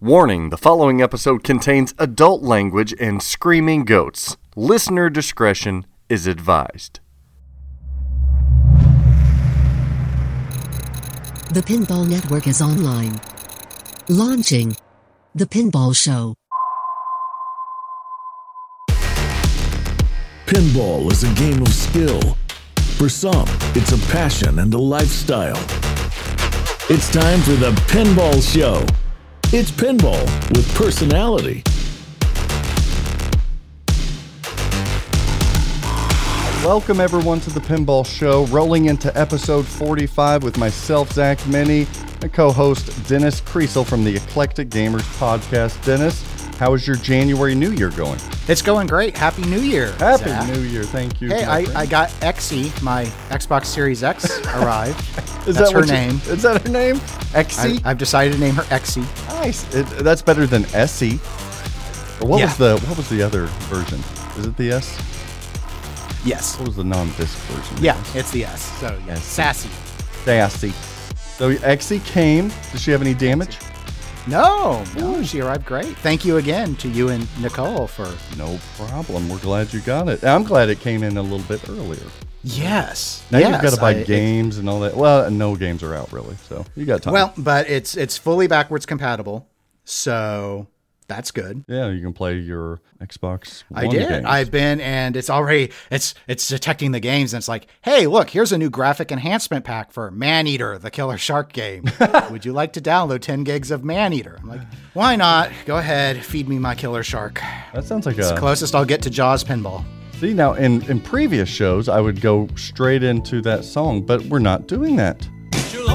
Warning the following episode contains adult language and screaming goats. Listener discretion is advised. The Pinball Network is online. Launching The Pinball Show. Pinball is a game of skill. For some, it's a passion and a lifestyle. It's time for the Pinball Show. It's pinball with personality. Welcome everyone to the Pinball Show, rolling into episode 45 with myself, Zach Meny, and co-host Dennis Kriesel from the Eclectic Gamers podcast. Dennis, how is your January New Year going? It's going great. Happy New Year. Happy Zach. New Year, thank you. Hey, I, friend. I got Xe, my Xbox Series X arrived. is That's that her you- name. is that her name? I, Xe? I've decided to name her Xe. nice. It, that's better than Essie. What Yeah. was the what was the other version? Is it the S? Yes. What was the non-disc version? Yeah, it's the S. So, yes. Sassy. Sassy. So Exie came. Did she have any damage? No, no, she arrived great. Thank you again to you and Nicole for. No problem. We're glad you got it. I'm glad it came in a little bit earlier. Yes. Now yes, you've got to buy I- it- games and all that. Well, no games are out really, so you got time. well, but it's it's fully backwards compatible, so that's good. yeah, you can play your Xbox. I did. games. I've been, and it's already it's it's detecting the games, and it's like, hey, look, here's a new graphic enhancement pack for Maneater, the Killer Shark game. Would you like to download 10 gigs of Maneater? I'm like, why not? Go ahead, feed me my Killer Shark. that sounds like It's a the closest I'll get to Jaws pinball. see now. In in previous shows, I would go straight into that song, but we're not doing that. You'll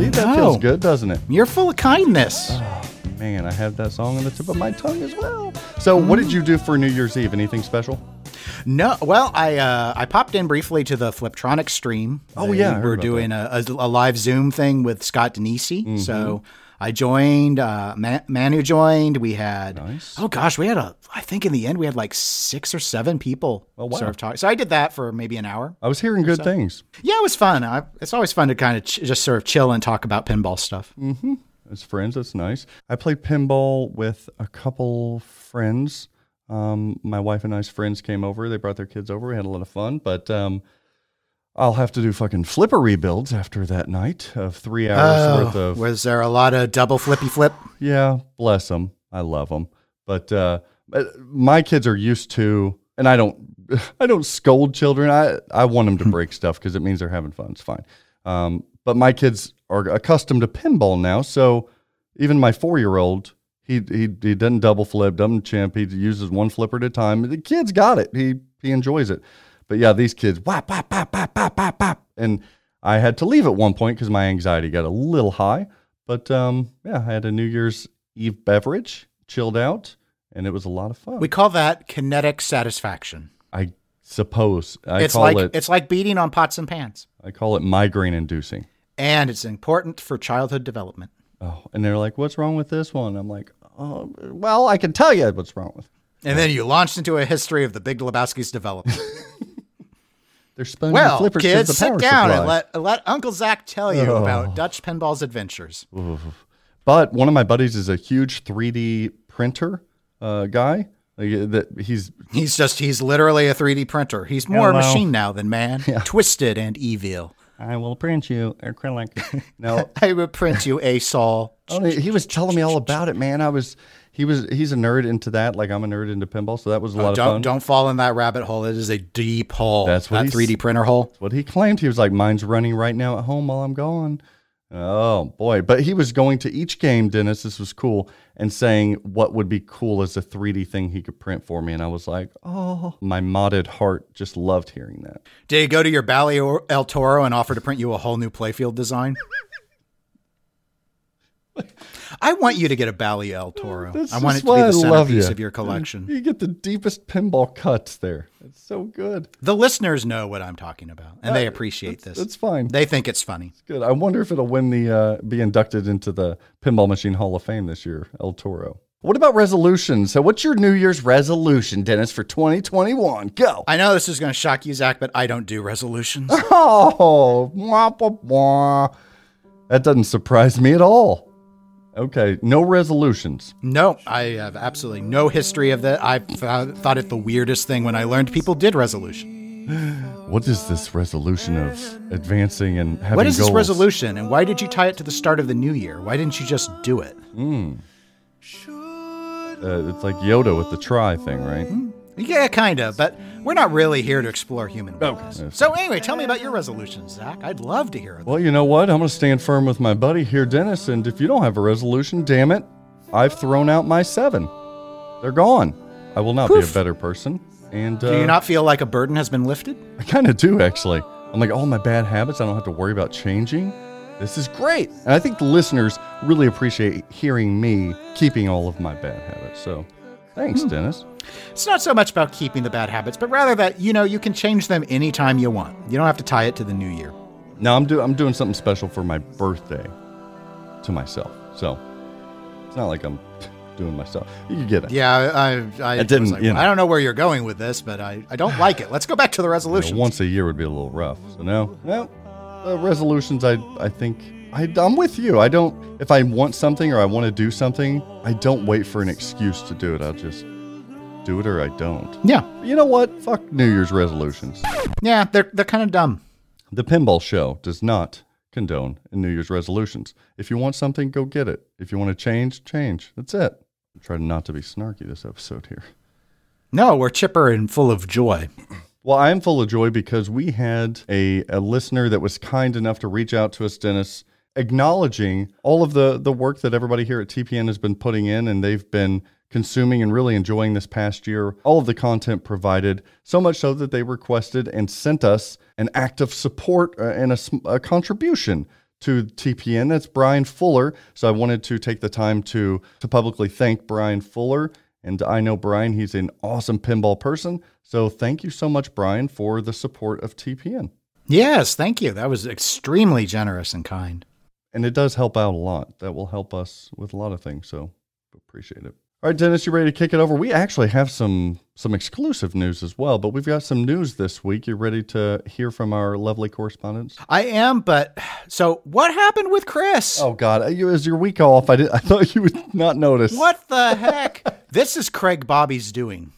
See, that feels good, doesn't it? You're full of kindness. Oh, Man, I have that song on the tip of my tongue as well. So, what did you do for New Year's Eve? Anything special? No, well, I uh, I popped in briefly to the Fliptronic stream. Oh, They yeah, we're doing a, a, a live Zoom thing with Scott Danesi. So I joined. Uh, Man- Manu joined. We had. Nice. Oh gosh, we had a. I think in the end we had like six or seven people. Oh, wow. Sort of talk. So I did that for maybe an hour. I was hearing good things. Yeah, it was fun. I, it's always fun to kind of ch- just sort of chill and talk about pinball stuff. Mm-hmm. as friends. That's nice. I played pinball with a couple friends. Um, my wife and I's friends came over. They brought their kids over. We had a lot of fun. But um, I'll have to do fucking flipper rebuilds after that night of three hours worth of. Oh, was there a lot of double flippy flip? Yeah, bless them. I love them. But uh, my kids are used to, and I don't, I don't scold children. I I want them to break stuff because it means they're having fun. It's fine. Um, but my kids are accustomed to pinball now, so even my four year old, he he he doesn't double flip, doesn't chimp. He uses one flipper at a time. The kid's got it. He he enjoys it. But yeah, these kids, whap whap whap whap whap whap whap, and I had to leave at one point because my anxiety got a little high. But um, yeah, I had a New Year's Eve beverage, chilled out, and it was a lot of fun. We call that kinetic satisfaction. I suppose I it's call like it it's like beating on pots and pans, I call it migraine inducing. and it's important for childhood development. Oh, and they're like, "What's wrong with this one?" I'm like, oh, "Well, I can tell you what's wrong with." It. And then you launched into a history of the Big Lebowski's development. They're spinning well, flippers 'cause kids, the sit down supply. and let let Uncle Zach tell you Oh. about Dutch Pinball's adventures. But one of my buddies is a huge 3D printer uh, guy. Like, uh, that he's He's just he's literally a 3D printer. He's more Hello. machine now than man. Twisted and evil. I will print you acrylic. no, I will print you a saw. Oh, he he was telling me all about it, man. I was he was he's a nerd into that, like I'm a nerd into pinball, so that was a oh, lot of don't fun. don't fall in that rabbit hole. It is a deep hole. That's what that 3D printer hole. what he claimed. He was like, "Mine's running right now at home while I'm gone." Oh boy! But he was going to each game, Dennis. This was cool, and saying what would be cool as a 3D thing he could print for me, and I was like, "Oh!" My modded heart just loved hearing that. Did you go to your Bally El Toro and offer to print you a whole new playfield design? I want you to get a Bally El Toro. That's I want it to be the centerpiece you. of your collection. You get the deepest pinball cuts there. It's so good. The listeners know what I'm talking about, and they appreciate this. It's fine. They think it's funny. Good. I wonder if it'll win the uh, be inducted into the Pinball Machine Hall of Fame this year. El Toro. What about resolutions? So, what's your New Year's resolution, Dennis, for 2021? Go. I know this is going to shock you, Zach, but I don't do resolutions. Oh, wah, wah, wah. that doesn't surprise me at all. Okay, no resolutions. no, I have absolutely no history of that. I thought thought it the weirdest thing when I learned people did resolution. What is this resolution of advancing and having What is this resolution, and why did you tie it to the start of the new year? Why didn't you just do it? Uh, it's like Yoda with the try thing, right? Yeah, kind of, but we're not really here to explore human Okay. So anyway, tell me about your resolutions, Zach. I'd love to hear them. Well, you know what? I'm going to stand firm with my buddy here, Dennis. And if you don't have a resolution, damn it, I've thrown out my seven. They're gone. I will not be a better person. And uh, Do you not feel like a burden has been lifted? I kind of do, actually. I'm like, all my bad habits, I don't have to worry about changing. This is great. And I think the listeners really appreciate hearing me keeping all of my bad habits. So thanks, Dennis. It's not so much about keeping the bad habits, but rather that, you know, you can change them anytime you want. You don't have to tie it to the new year. Now I'm, do- I'm doing something special for my birthday to myself. So it's not like I'm doing myself. You get it. Yeah, I, I, I, didn't, like, you know. I don't know where you're going with this, but I, I don't like it. Let's go back to the You know, resolution. once a year would be a little rough. So no, no. Uh, resolutions, I I think I, I'm with you. I don't. If I want something or I want to do something, I don't wait for an excuse to do it. I'll just do it or I don't. yeah, You know what? Fuck New Year's resolutions. yeah, they're they're kind of dumb. The Pinball Show does not condone New Year's resolutions. If you want something, go get it. If you want to change, change. That's it. I'm trying not to be snarky this episode here. No, we're chipper and full of joy. Well, I am full of joy because we had a, a listener that was kind enough to reach out to us, Dennis, acknowledging all of the, the work that everybody here at TPN has been putting in and they've been consuming and really enjoying this past year. All of the content provided, so much so that they requested and sent us an act of support uh, and a, a contribution to TPN. That's Brian Fuller. So I wanted to take the time to to publicly thank Brian Fuller. And I know Brian, he's an awesome pinball person. So thank you so much, Brian, for the support of TPN. Yes, thank you. That was extremely generous and kind. And it does help out a lot. That will help us with a lot of things. So appreciate it. All right, Dennis, you ready to kick it over? We actually have some some exclusive news as well, but we've got some news this week. You ready to hear from our lovely correspondents? I am, but so what happened with Chris? Oh God, you is your week off? I did. I thought you would not notice. What the heck? this is Craig Bobby's doing.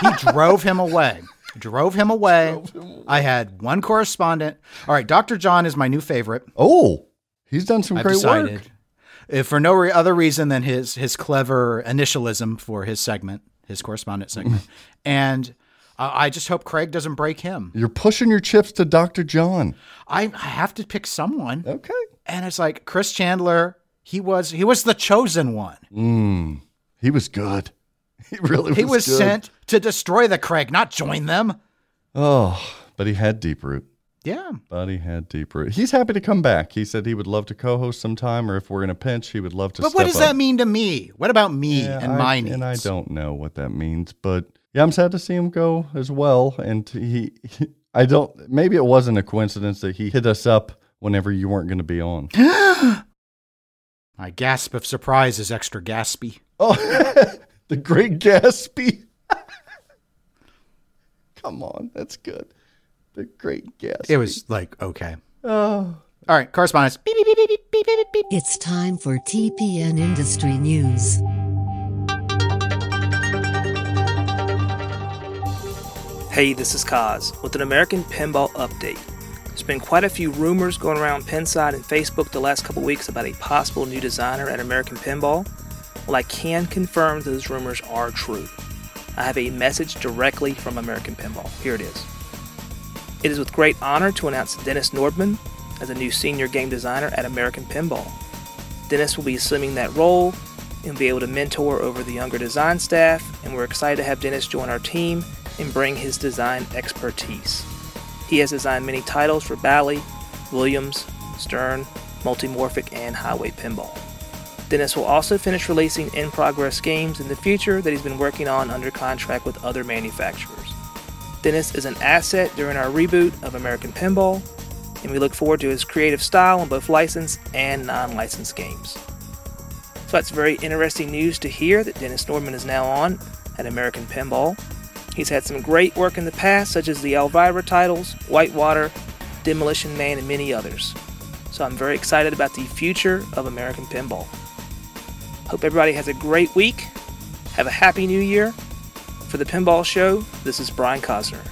He drove him away. Drove him away. I had one correspondent. All right, Dr. John is my new favorite. Oh, he's done some I've great decided. work. If for no re- other reason than his his clever initialism for his segment, his correspondent segment, and uh, I just hope Craig doesn't break him. You're pushing your chips to Dr. John. I, I have to pick someone, Okay. and it's like Chris Chandler. He was he was the chosen one. He was good. He really was He was good. sent to destroy the Craig, not join them. Oh, but he had deep root. Yeah. But he had deep root. He's happy to come back. He said he would love to co-host sometime, or if we're in a pinch, he would love to. But what does up. that mean to me? What about me Yeah, and I- my needs? And I don't know what that means, but yeah, I'm sad to see him go as well. And he, he I don't. Maybe it wasn't a coincidence that he hit us up whenever you weren't going to be on. My gasp of surprise is extra gaspy. Oh, the Great Gatsby. Come on, that's good. The Great Gatsby. It was like okay. Oh, All right, correspondence. Beep, beep, beep, beep, beep, beep, beep, beep. It's time for TPN Industry News. Hey, this is Kaz with an American Pinball update. There's been quite a few rumors going around Pinside and Facebook the last couple weeks about a possible new designer at American Pinball. Well, I can confirm those rumors are true. I have a message directly from American Pinball. Here it is. It is with great honor to announce Dennis Nordman as a new senior game designer at American Pinball. Dennis will be assuming that role and be able to mentor over the younger design staff, and we're excited to have Dennis join our team and bring his design expertise. He has designed many titles for Bally, Williams, Stern, Multimorphic, and Highway Pinball. Dennis will also finish releasing in progress games in the future that he's been working on under contract with other manufacturers. Dennis is an asset during our reboot of American Pinball, and we look forward to his creative style on both licensed and non licensed games. So that's very interesting news to hear that Dennis Nordman is now on at American Pinball. He's had some great work in the past, such as the Elvira titles, Whitewater, Demolition Man, and many others. So I'm very excited about the future of American Pinball. Hope everybody has a great week. Have a happy new year. For the Pinball Show, this is Brian Cosner.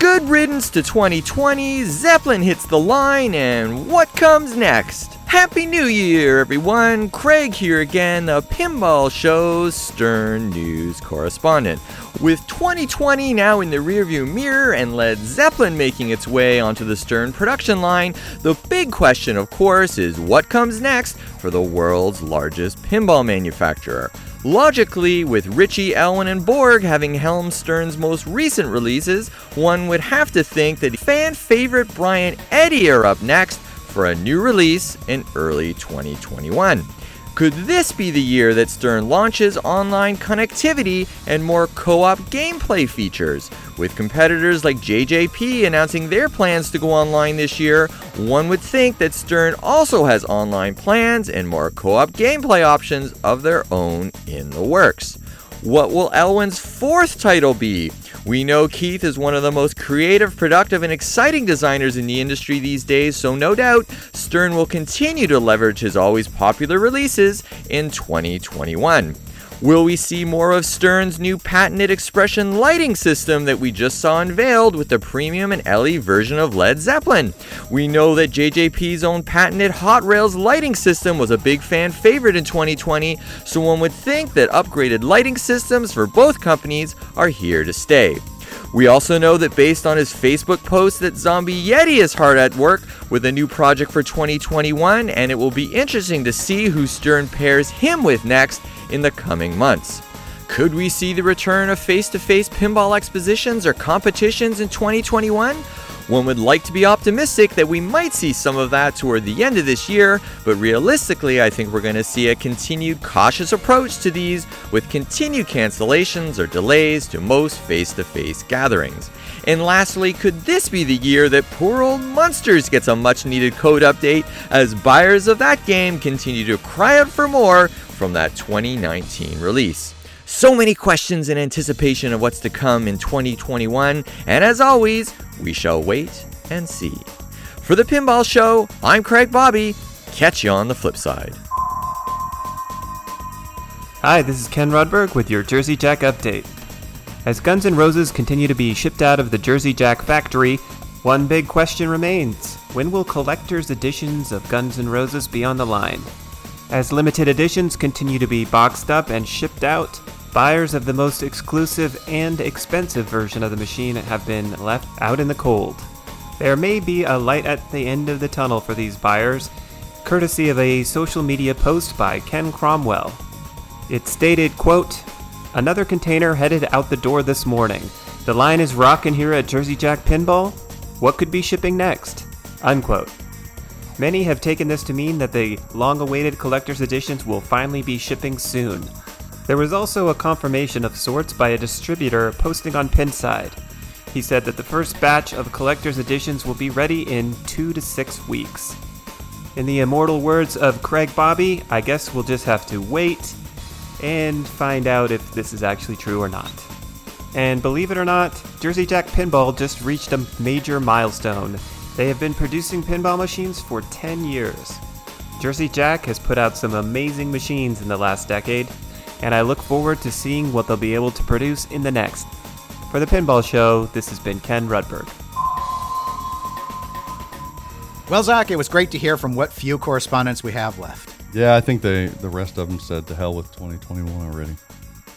Good riddance to 2020. Zeppelin hits the line, and what comes next? Happy New Year, everyone! Craig here again, the Pinball Show's Stern News correspondent. With 2020 now in the rearview mirror and Led Zeppelin making its way onto the Stern production line, the big question, of course, is what comes next for the world's largest pinball manufacturer. Logically, with Ritchie, Elwin, and Borg having helmed Stern's most recent releases, one would have to think that fan favorite Brian Eddy are up next for a new release in early 2021. Could this be the year that Stern launches online connectivity and more co op gameplay features? With competitors like JJP announcing their plans to go online this year, one would think that Stern also has online plans and more co op gameplay options of their own in the works. What will Elwin's fourth title be? We know Keith is one of the most creative, productive, and exciting designers in the industry these days, so no doubt Stern will continue to leverage his always popular releases in 2021. Will we see more of Stern's new patented expression lighting system that we just saw unveiled with the premium and LE version of Led Zeppelin? We know that JJP's own patented Hot Rails lighting system was a big fan favorite in 2020, so one would think that upgraded lighting systems for both companies are here to stay. We also know that based on his Facebook post that Zombie Yeti is hard at work with a new project for 2021 and it will be interesting to see who Stern pairs him with next in the coming months. Could we see the return of face-to-face pinball expositions or competitions in 2021? One would like to be optimistic that we might see some of that toward the end of this year, but realistically, I think we're going to see a continued cautious approach to these with continued cancellations or delays to most face to face gatherings. And lastly, could this be the year that poor old Monsters gets a much needed code update as buyers of that game continue to cry out for more from that 2019 release? So many questions in anticipation of what's to come in 2021, and as always, we shall wait and see. For the Pinball Show, I'm Craig Bobby. Catch you on the flip side. Hi, this is Ken Rudberg with your Jersey Jack update. As Guns N' Roses continue to be shipped out of the Jersey Jack factory, one big question remains when will collector's editions of Guns N' Roses be on the line? As limited editions continue to be boxed up and shipped out, buyers of the most exclusive and expensive version of the machine have been left out in the cold. There may be a light at the end of the tunnel for these buyers, courtesy of a social media post by Ken Cromwell. It stated, quote, Another container headed out the door this morning. The line is rockin' here at Jersey Jack Pinball. What could be shipping next? Unquote. Many have taken this to mean that the long awaited collector's editions will finally be shipping soon. There was also a confirmation of sorts by a distributor posting on Pinside. He said that the first batch of collector's editions will be ready in two to six weeks. In the immortal words of Craig Bobby, I guess we'll just have to wait and find out if this is actually true or not. And believe it or not, Jersey Jack Pinball just reached a major milestone. They have been producing pinball machines for 10 years. Jersey Jack has put out some amazing machines in the last decade, and I look forward to seeing what they'll be able to produce in the next. For the Pinball Show, this has been Ken Rudberg. Well, Zach, it was great to hear from what few correspondents we have left. Yeah, I think they the rest of them said to hell with 2021 already.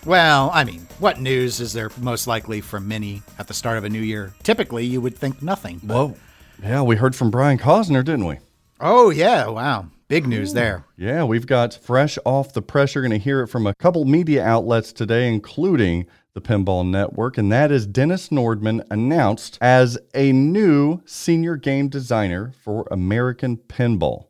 Well, I mean, what news is there most likely from many at the start of a new year? Typically, you would think nothing. but- Whoa. Yeah, we heard from Brian Cosner, didn't we? Oh, yeah. Wow. Big news there. Yeah, we've got fresh off the press. You're going to hear it from a couple media outlets today, including the Pinball Network, and that is Dennis Nordman announced as a new senior game designer for American Pinball.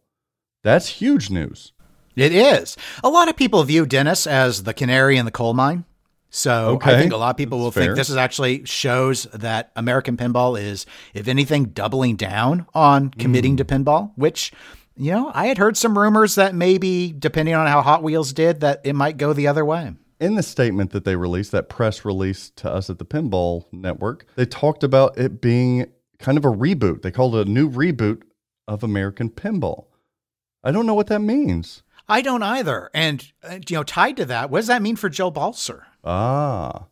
That's huge news. It is. A lot of people view Dennis as the canary in the coal mine. So I think a lot of people will fair. think this is actually shows that American pinball is, if anything, doubling down on committing hmm. to pinball, which You know, I had heard some rumors that maybe, depending on how Hot Wheels did, that it might go the other way. In the statement that they released, that press release to us at the Pinball Network, they talked about it being kind of a reboot. They called it a new reboot of American Pinball. I don't know what that means. I don't either. And, uh, you know, tied to that, what does that mean for Joe Balcer? Ah,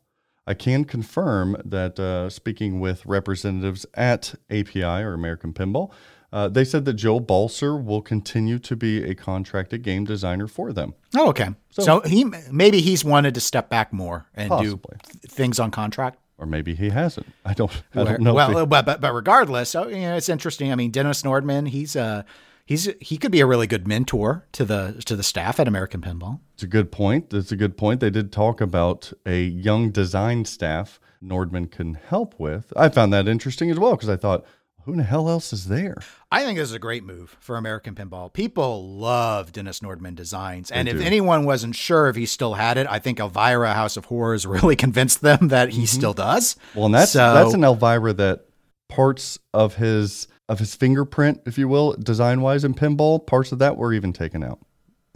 I can confirm that uh, speaking with representatives at API or American Pinball, uh, they said that Joe Balcer will continue to be a contracted game designer for them. Oh, okay. So, he maybe he's wanted to step back more and Possibly. do th- things on contract. Or maybe he hasn't. I don't. I don't know. well, he- but, but but regardless, oh, you know, it's interesting. I mean, Dennis Nordman, he's uh he's he could be a really good mentor to the to the staff at American Pinball. It's a good point. That's a good point. They did talk about a young design staff Nordman can help with. I found that interesting as well because I thought, who in the hell else is there? I think this is a great move for American Pinball. People love Dennis Nordman designs. And if do. anyone wasn't sure if he still had it, I think Elvira House of Horrors really convinced them that he mm-hmm. still does. Well, and that's So- that's an Elvira that parts of his of his fingerprint, if you will, design wise in pinball, parts of that were even taken out.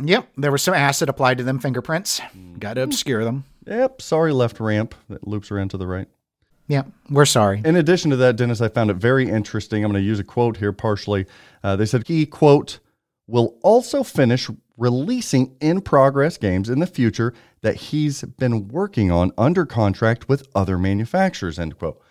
Yep, there was some acid applied to them fingerprints. Got to obscure them. Yep, sorry, left ramp that loops around to the right. Yep, we're sorry. In addition to that, Dennis, I found it very interesting. I'm going to use a quote here partially. Uh, they said he, quote, will also finish releasing in progress games in the future that he's been working on under contract with other manufacturers, end quote.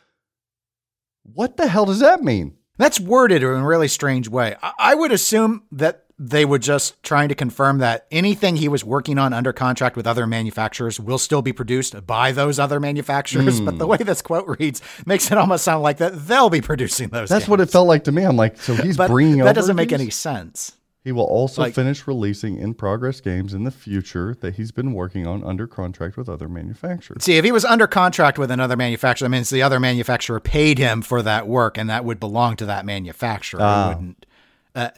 What the hell does that mean? That's worded in a really strange way. I, I would assume that they were just trying to confirm that anything he was working on under contract with other manufacturers will still be produced by those other manufacturers. But Hmm. the way this quote reads makes it almost sound like that they'll be producing those. That's games. what it felt like to me. I'm like, so he's But bringing that doesn't make any sense. He will also like- finish releasing in progress games in the future that he's been working on under contract with other manufacturers. See, if he was under contract with another manufacturer, that means the other manufacturer paid him for that work, and that would belong to that manufacturer. Ah. It wouldn't. Uh,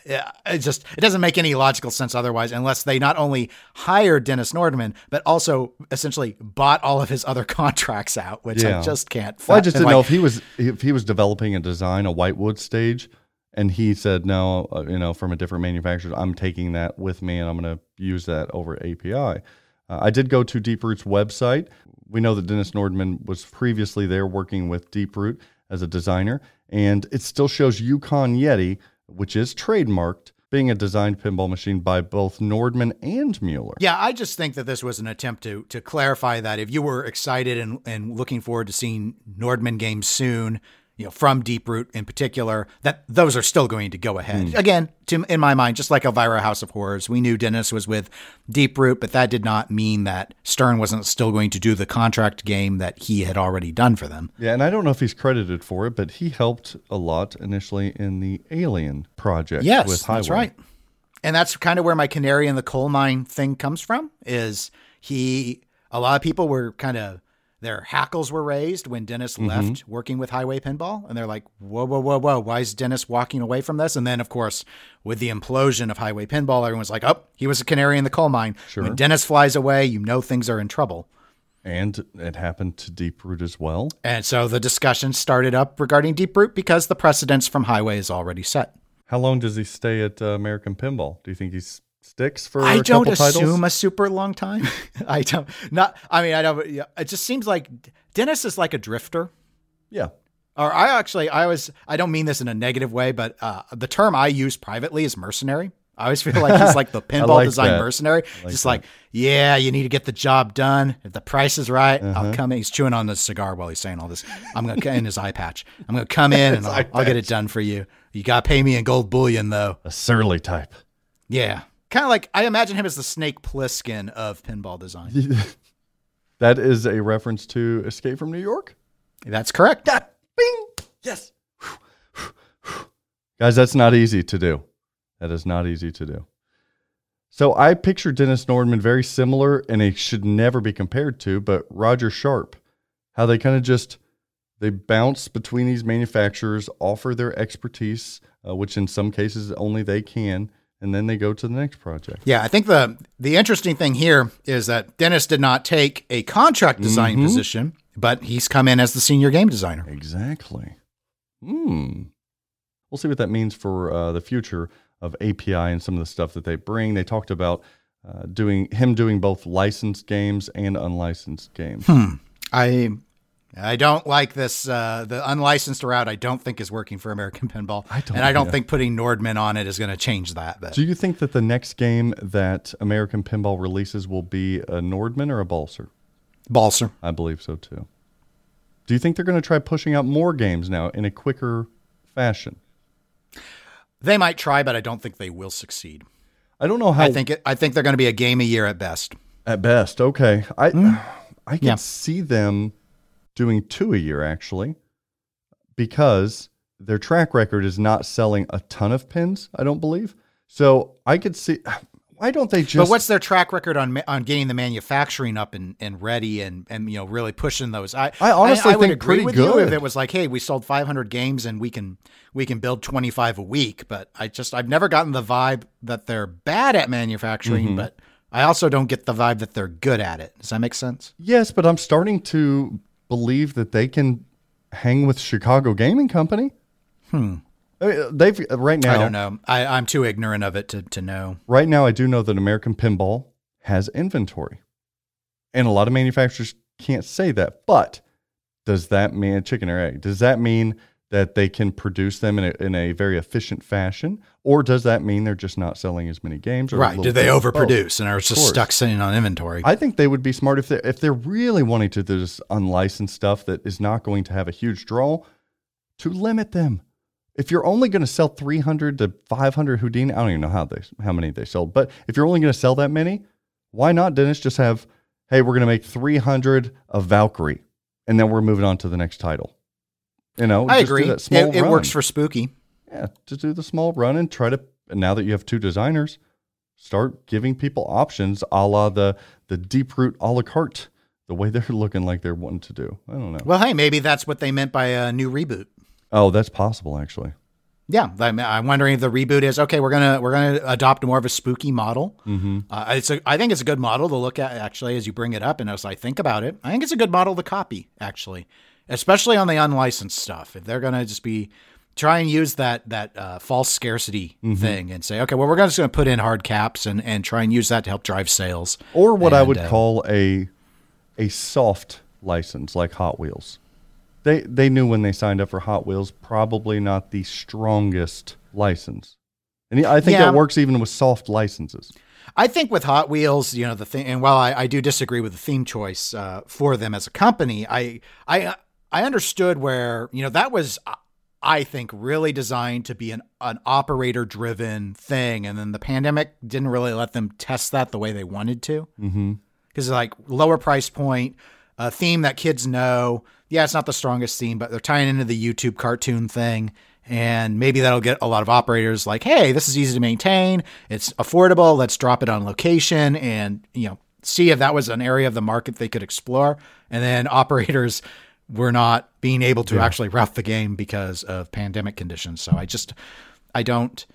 it just it doesn't make any logical sense otherwise, unless they not only hired Dennis Nordman, but also essentially bought all of his other contracts out, which I just can't. Well, I just didn't know if he was if he was developing and design, a Whitewood stage, and he said no, uh, you know, from a different manufacturer, I'm taking that with me, and I'm going to use that over API. Uh, I did go to Deeproot's website. We know that Dennis Nordman was previously there working with Deeproot as a designer, and it still shows Yukon Yeti, which is trademarked, being a designed pinball machine by both Nordman and Mueller. Yeah, I just think that this was an attempt to to clarify that if you were excited and, and looking forward to seeing Nordman games soon, you know, from Deeproot in particular, that those are still going to go ahead. Hmm. Again, to, in my mind, just like Elvira House of Horrors, we knew Dennis was with Deeproot, but that did not mean that Stern wasn't still going to do the contract game that he had already done for them. Yeah, and I don't know if he's credited for it, but he helped a lot initially in the Alien project Yes, with Highway. that's right. And that's kind of where my canary in the coal mine thing comes from. Is he? A lot of people were kind of their hackles were raised when Dennis Mm-hmm. left working with Highway Pinball, and they're like, "Whoa, whoa, whoa, whoa! Why is Dennis walking away from this?" And then, of course, with the implosion of Highway Pinball, everyone's like, "Oh, he was a canary in the coal mine." Sure. When Dennis flies away, you know things are in trouble. And it happened to Deeproot as well. And so the discussion started up regarding Deeproot because the precedence from Highway is already set. How long does he stay at uh, American Pinball? Do you think he s- sticks for I don't assume a super long time. I don't. Not. I mean, I don't. Yeah, it just seems like Dennis is like a drifter. yeah. Or I actually, I was. I don't mean this in a negative way, but uh, the term I use privately is mercenary. I always feel like he's like the pinball like design that. mercenary. just like, yeah, you need to get the job done. If the price is right, Uh-huh. I'll come in. He's chewing on the cigar while he's saying all this. I'm gonna in his eye patch. I'm gonna come in and I'll, I'll get it done for you. You gotta pay me in gold bullion though. A surly type. Yeah, kind of like I imagine him as the Snake Plissken of pinball design. That is a reference to Escape from New York. That's correct. That, Bing. Yes. Guys, that's not easy to do. That is not easy to do. So I picture Dennis Nordman very similar, and he should never be compared to, but Roger Sharpe, how they kind of just they bounce between these manufacturers, offer their expertise, uh, which in some cases only they can, and then they go to the next project. Yeah, I think the the interesting thing here is that Dennis did not take a contract design position, but he's come in as the senior game designer. Exactly. Hmm. We'll see what that means for uh, the future of API and some of the stuff that they bring. They talked about uh, doing him doing both licensed games and unlicensed games. I I don't like this uh, the unlicensed route. I don't think is working for American Pinball, I don't and I don't know. think putting Nordman on it is going to change that. But Do you think that the next game that American Pinball releases will be a Nordman or a Balcer? Balcer, I believe so too. Do you think they're going to try pushing out more games now in a quicker fashion? they might try, but I don't think they will succeed. I don't know how. I think it, I think they're going to be a game a year at best. At best, okay. I I can Yeah. see them doing two a year actually, because their track record is not selling a ton of pins. I don't believe. So I could see. Why don't they just? but what's their track record on on getting the manufacturing up and, and ready and, and you know really pushing those? I I honestly I, would think agree pretty with you if it was like, hey, we sold 500 games and we can we can build 25 a week. But I just I've never gotten the vibe that they're bad at manufacturing, Mm-hmm. but I also don't get the vibe that they're good at it. Does that make sense? yes, but I'm starting to believe that they can hang with Chicago Gaming Company. Hmm. They've right now. I don't know. I, I'm too ignorant of it to, to know. right now I do know that American Pinball has inventory. And a lot of manufacturers can't say that. But does that mean chicken or egg? Does that mean that they can produce them in a, in a very efficient fashion? Or does that mean they're just not selling as many games? Or Right. Did they bit of both? overproduce and are just stuck sitting on inventory? I think they would be smart if they if they're really wanting to do this unlicensed stuff that is not going to have a huge draw, to limit them. If you're only going to sell 300 to 500 Houdini, I don't even know how they how many they sold, but if you're only going to sell that many, why not, Dennis? Just have, hey, we're going to make 300 of Valkyrie, and then we're moving on to the next title. You know, I agree. that small It, it works for Spooky. Yeah, to do the small run and try to. Now that you have two designers, start giving people options, a la the the Deeproot a la carte, the way they're looking like they're wanting to do. I don't know. Well, hey, maybe that's what they meant by a new reboot. oh, that's possible actually. Yeah, I'm, I'm wondering if the reboot is okay. We're gonna we're gonna adopt more of a spooky model. Mm-hmm. Uh, it's a I think it's a good model to look at actually as you bring it up and as I think about it. I think it's a good model to copy actually, especially on the unlicensed stuff. If they're gonna just be try and use that that uh, false scarcity thing and say, okay, well we're just gonna put in hard caps and and try and use that to help drive sales. Or what I would uh, call a a soft license like Hot Wheels. They they knew when they signed up for Hot Wheels, probably not the strongest license. And I think Yeah. that works even with soft licenses. I think with Hot Wheels, you know, the thing, and while I, I do disagree with the theme choice uh, for them as a company, I, I, I understood where, you know, that was, I think, really designed to be an, an operator driven thing. And then the pandemic didn't really let them test that the way they wanted to. Mm-hmm. Because, like, lower price point, a theme that kids know. Yeah, it's not the strongest theme, but they're tying into the YouTube cartoon thing. And maybe that'll get a lot of operators like, hey, this is easy to maintain. It's affordable. Let's drop it on location and, you know, see if that was an area of the market they could explore. And then operators were not being able to actually route the game because of pandemic conditions. So I just, I don't,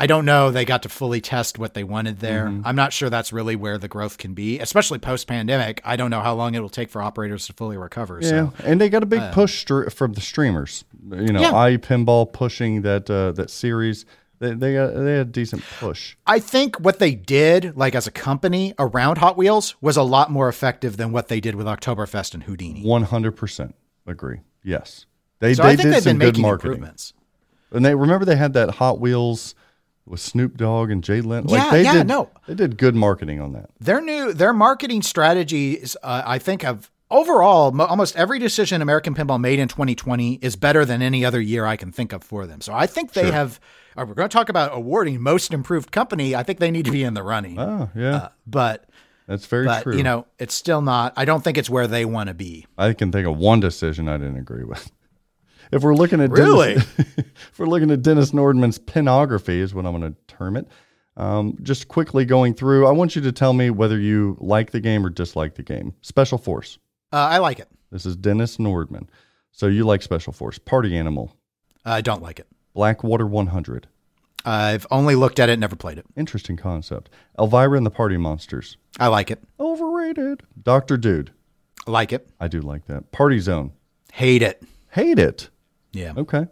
I don't know. They got to fully test what they wanted there. I'm not sure that's really where the growth can be, especially post pandemic. I don't know how long it will take for operators to fully recover. Yeah, So and they got a big push str- from the streamers. You know, Yeah. i pinball pushing that uh, that series. They they got they had a decent push. I think what they did, like as a company around Hot Wheels, was a lot more effective than what they did with Oktoberfest and Houdini. One hundred percent agree. Yes, they So they I think did they've some been good marketing. improvements. And they remember they had that Hot Wheels with Snoop Dogg and Jay Leno. Yeah, like they yeah, did, no. they did good marketing on that. Their new their marketing strategies, uh, I think, have overall mo- almost every decision American Pinball made in 2020 is better than any other year I can think of for them. So I think they have. Uh, we're going to talk about awarding most improved company. I think they need to be in the running. Oh yeah, Uh, but that's very but true. you know, it's still not. I don't think it's where they want to be. I can think of one decision I didn't agree with. If we're looking at Really? Dennis, if we're looking at Dennis Nordman's pinography, is what I'm going to term it. Um, just quickly going through, I want you to tell me whether you like the game or dislike the game. Special Force. Uh, I like it. This is Dennis Nordman. So you like Special Force. Party Animal. I don't like it. Blackwater 100. I've only looked at it, never played it. Interesting concept. Elvira and the Party Monsters. I like it. Overrated. Dr. Dude. I like it. I do like that. Party Zone. Hate it. Hate it. Yeah. Okay.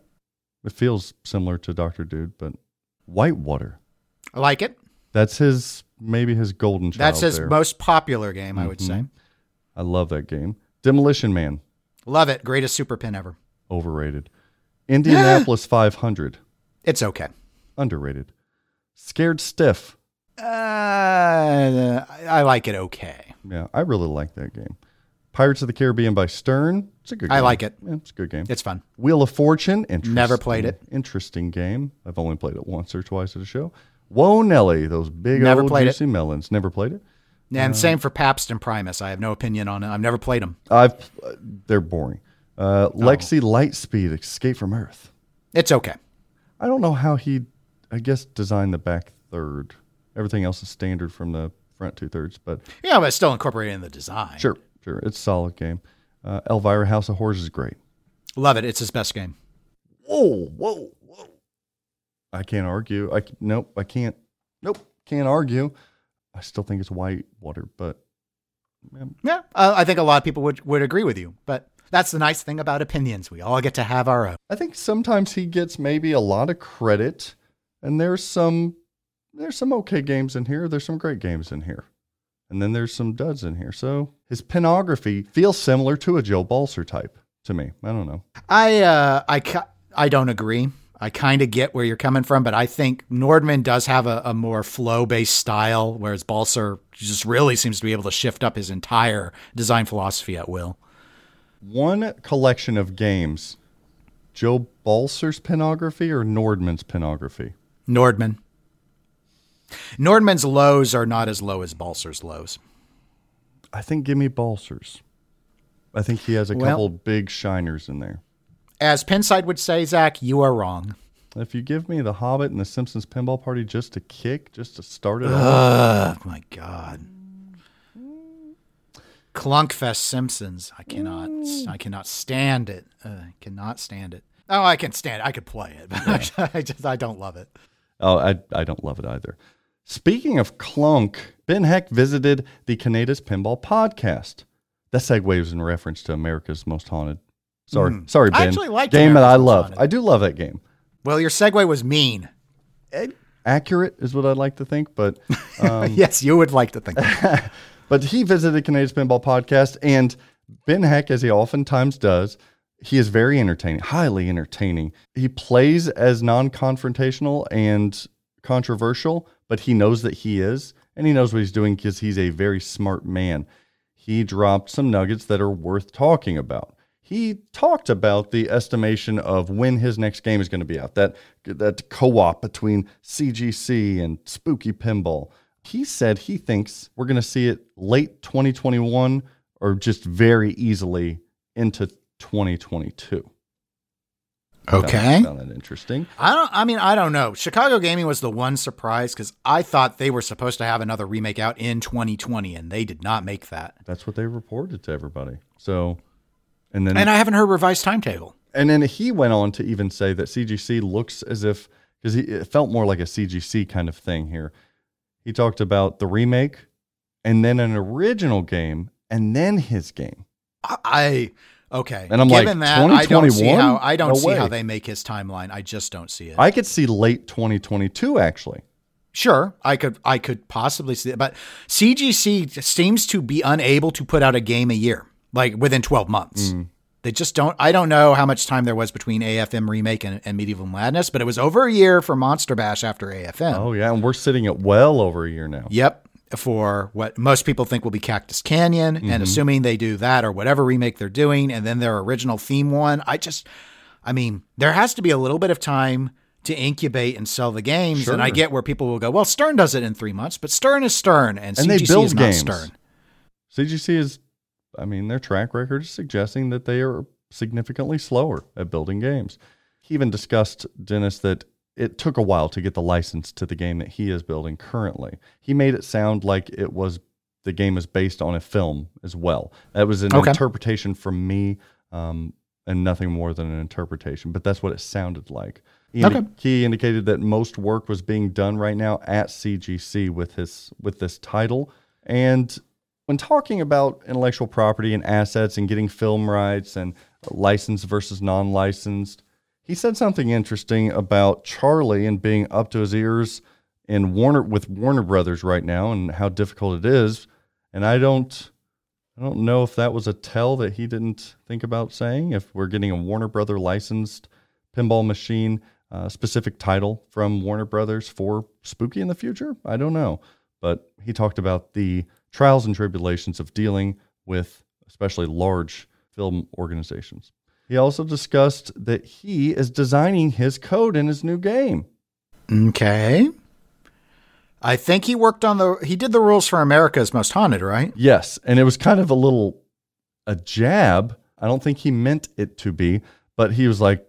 It feels similar to Dr. Dude, but Whitewater. I like it. That's his maybe his golden child. That's his there. most popular game, I would say. I love that game. Demolition Man, Love it. Greatest super pin ever. overrated. Indianapolis 500, It's okay. underrated. Scared Stiff. Uh, I like it okay. Yeah, I really like that game. Pirates of the Caribbean by Stern. It's a good game. I like it. Yeah, it's a good game. It's fun. Wheel of Fortune. Interesting, Never played it. Interesting game. I've only played it once or twice at a show. Whoa Nelly, those big Never old played it. juicy melons. Never played it. And same for Pabst and Primus. I have no opinion on it. I've never played them. I've. they're boring. Uh, Oh. Lexi Lightspeed, Escape from Earth. It's okay. I don't know how he, I guess, designed the back third. Everything else is standard from the front two thirds, but Yeah, but it's still incorporated in the design. sure, sure, it's a solid game. Uh, Elvira House of Horrors is great. Love it. It's his best game. Whoa, whoa, whoa! I can't argue. I nope, I can't. Nope, can't argue. I still think it's Whitewater, but Yeah, uh, I think a lot of people would, would agree with you. But that's the nice thing about opinions. We all get to have our own. I think sometimes he gets maybe a lot of credit, and there's some there's some okay games in here. There's some great games in here, and then there's some duds in here. So his pinography feels similar to a Joe Balcer type to me. I don't know. I uh, I I don't agree. I kind of get where you're coming from, but I think Nordman does have a, a more flow based style, whereas Balcer just really seems to be able to shift up his entire design philosophy at will. One collection of games, Joe Balcer's pinography or Nordman's pinography. Nordman. Nordman's lows are not as low as Balcer's lows. I think give me Balcer's. I think he has a Well- couple big shiners in there. As Pinside would say, Zach, you are wrong. If you give me the Hobbit and the Simpsons pinball party just to kick, just to start it off, Oh my God. Clunkfest Simpsons. I cannot. I cannot stand it. Uh, I cannot stand it. Oh, I can stand it. I could play it, but I just I don't love it. Oh, I, I don't love it either. Speaking of clunk, Ben Heck visited the Canada's Pinball Podcast. That segue was in reference to America's Most Haunted. Sorry, sorry, Ben. I actually liked game that America's I Most love. I do love that game. Well, your segue was mean. Accurate is what I'd like to think, but um, yes, you would like to think. but he visited Canada's Pinball Podcast, and Ben Heck, as he oftentimes does, he is very entertaining, highly entertaining. He plays as non-confrontational and controversial, but he knows that he is, and he knows what he's doing because he's a very smart man. He dropped some nuggets that are worth talking about. He talked about the estimation of when his next game is going to be out. That that co-op between CGC and Spooky Pinball. He said he thinks we're going to see it late 2021 or just very easily into 2022. Okay. Found that interesting. I don't. I mean, I don't know. Chicago Gaming was the one surprise because I thought they were supposed to have another remake out in 2020, and they did not make that. That's what they reported to everybody. So, and then And I haven't heard revised timetable. And then he went on to even say that CGC looks as if because it felt more like a CGC kind of thing here. He talked about the remake and then an original game and then his game. I- okay. And I'm like, Given that, I don't see 2021? how I don't No see how they make his timeline. I just don't see it. I could see late 2022 actually. Sure, I could I could possibly see it, but CGC seems to be unable to put out a game a year, like within 12 months. Mm. They just don't. I don't know how much time there was between AFM remake and, and Medieval Madness, but it was over a year for Monster Bash after AFM. Oh yeah, and we're sitting at well over a year now. Yep, for what most people think will be Cactus Canyon, Mm-hmm. and assuming they do that or whatever remake they're doing, and then their original theme one, I just, I mean, there has to be a little bit of time to incubate and sell the games, and I get where people will go, well, Stern does it in three months, but Stern is Stern, and, And CGC they build is not games. Stern. CGC is I mean, their track record is suggesting that they are significantly slower at building games. He even discussed, Dennis, that it took a while to get the license to the game that he is building currently. He made it sound like it was the game is based on a film as well. That was an Okay. interpretation from me, um, and nothing more than an interpretation. But that's what it sounded like. He, indi- he indicated that most work was being done right now at CGC with his with this title, and when talking about intellectual property and assets and getting film rights and licensed versus non-licensed, he said something interesting about Charlie and being up to his ears in Warner with Warner Brothers right now and how difficult it is. And I don't I don't know if that was a tell that he didn't think about saying. If we're getting a Warner Brother licensed pinball machine uh, specific title from Warner Brothers for Spooky in the future, I don't know. But he talked about the trials and tribulations of dealing with especially large film organizations. He also discussed that he is designing his code in his new game. Okay. I think he worked on the he did the rules for America's Most Haunted, right? Yes, and it was kind of a little a jab. I don't think he meant it to be, but he was like,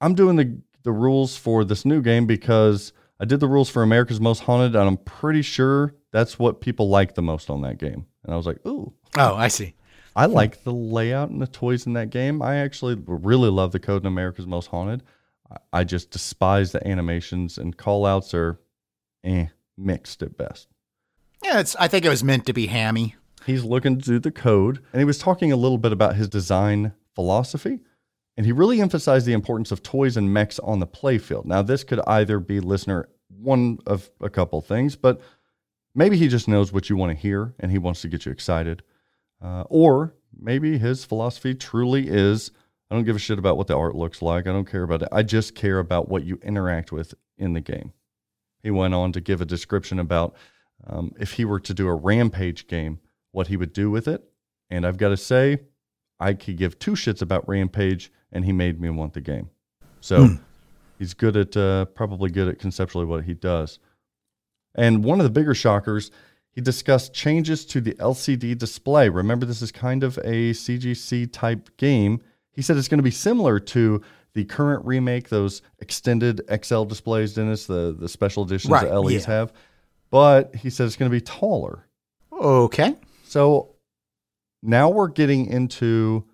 "I'm doing the the rules for this new game because I did the rules for America's Most Haunted, and I'm pretty sure that's what people like the most on that game." And I was like, "Ooh, Oh, I see. I like the layout and the toys in that game. I actually really love the code in America's Most Haunted. I- I just despise the animations and call outs are eh, mixed at best. Yeah, it's I think it was meant to be hammy. He's looking to do the code, and he was talking a little bit about his design philosophy. And he really emphasized the importance of toys and mechs on the playfield. Now, this could either be listener one of a couple things, but maybe he just knows what you want to hear and he wants to get you excited. Uh, or maybe his philosophy truly is I don't give a shit about what the art looks like. I don't care about it. I just care about what you interact with in the game. He went on to give a description about um, if he were to do a Rampage game, what he would do with it. And I've got to say, I could give two shits about Rampage, and he made me want the game. So he's good at, uh, probably good at conceptually what he does. And one of the bigger shockers, he discussed changes to the LCD display. Remember, this is kind of a CGC type game. He said it's going to be similar to the current remake, those extended XL displays, Dennis, the, the special editions Right, that LEs yeah. have. But he said it's going to be taller. Okay. So now we're getting into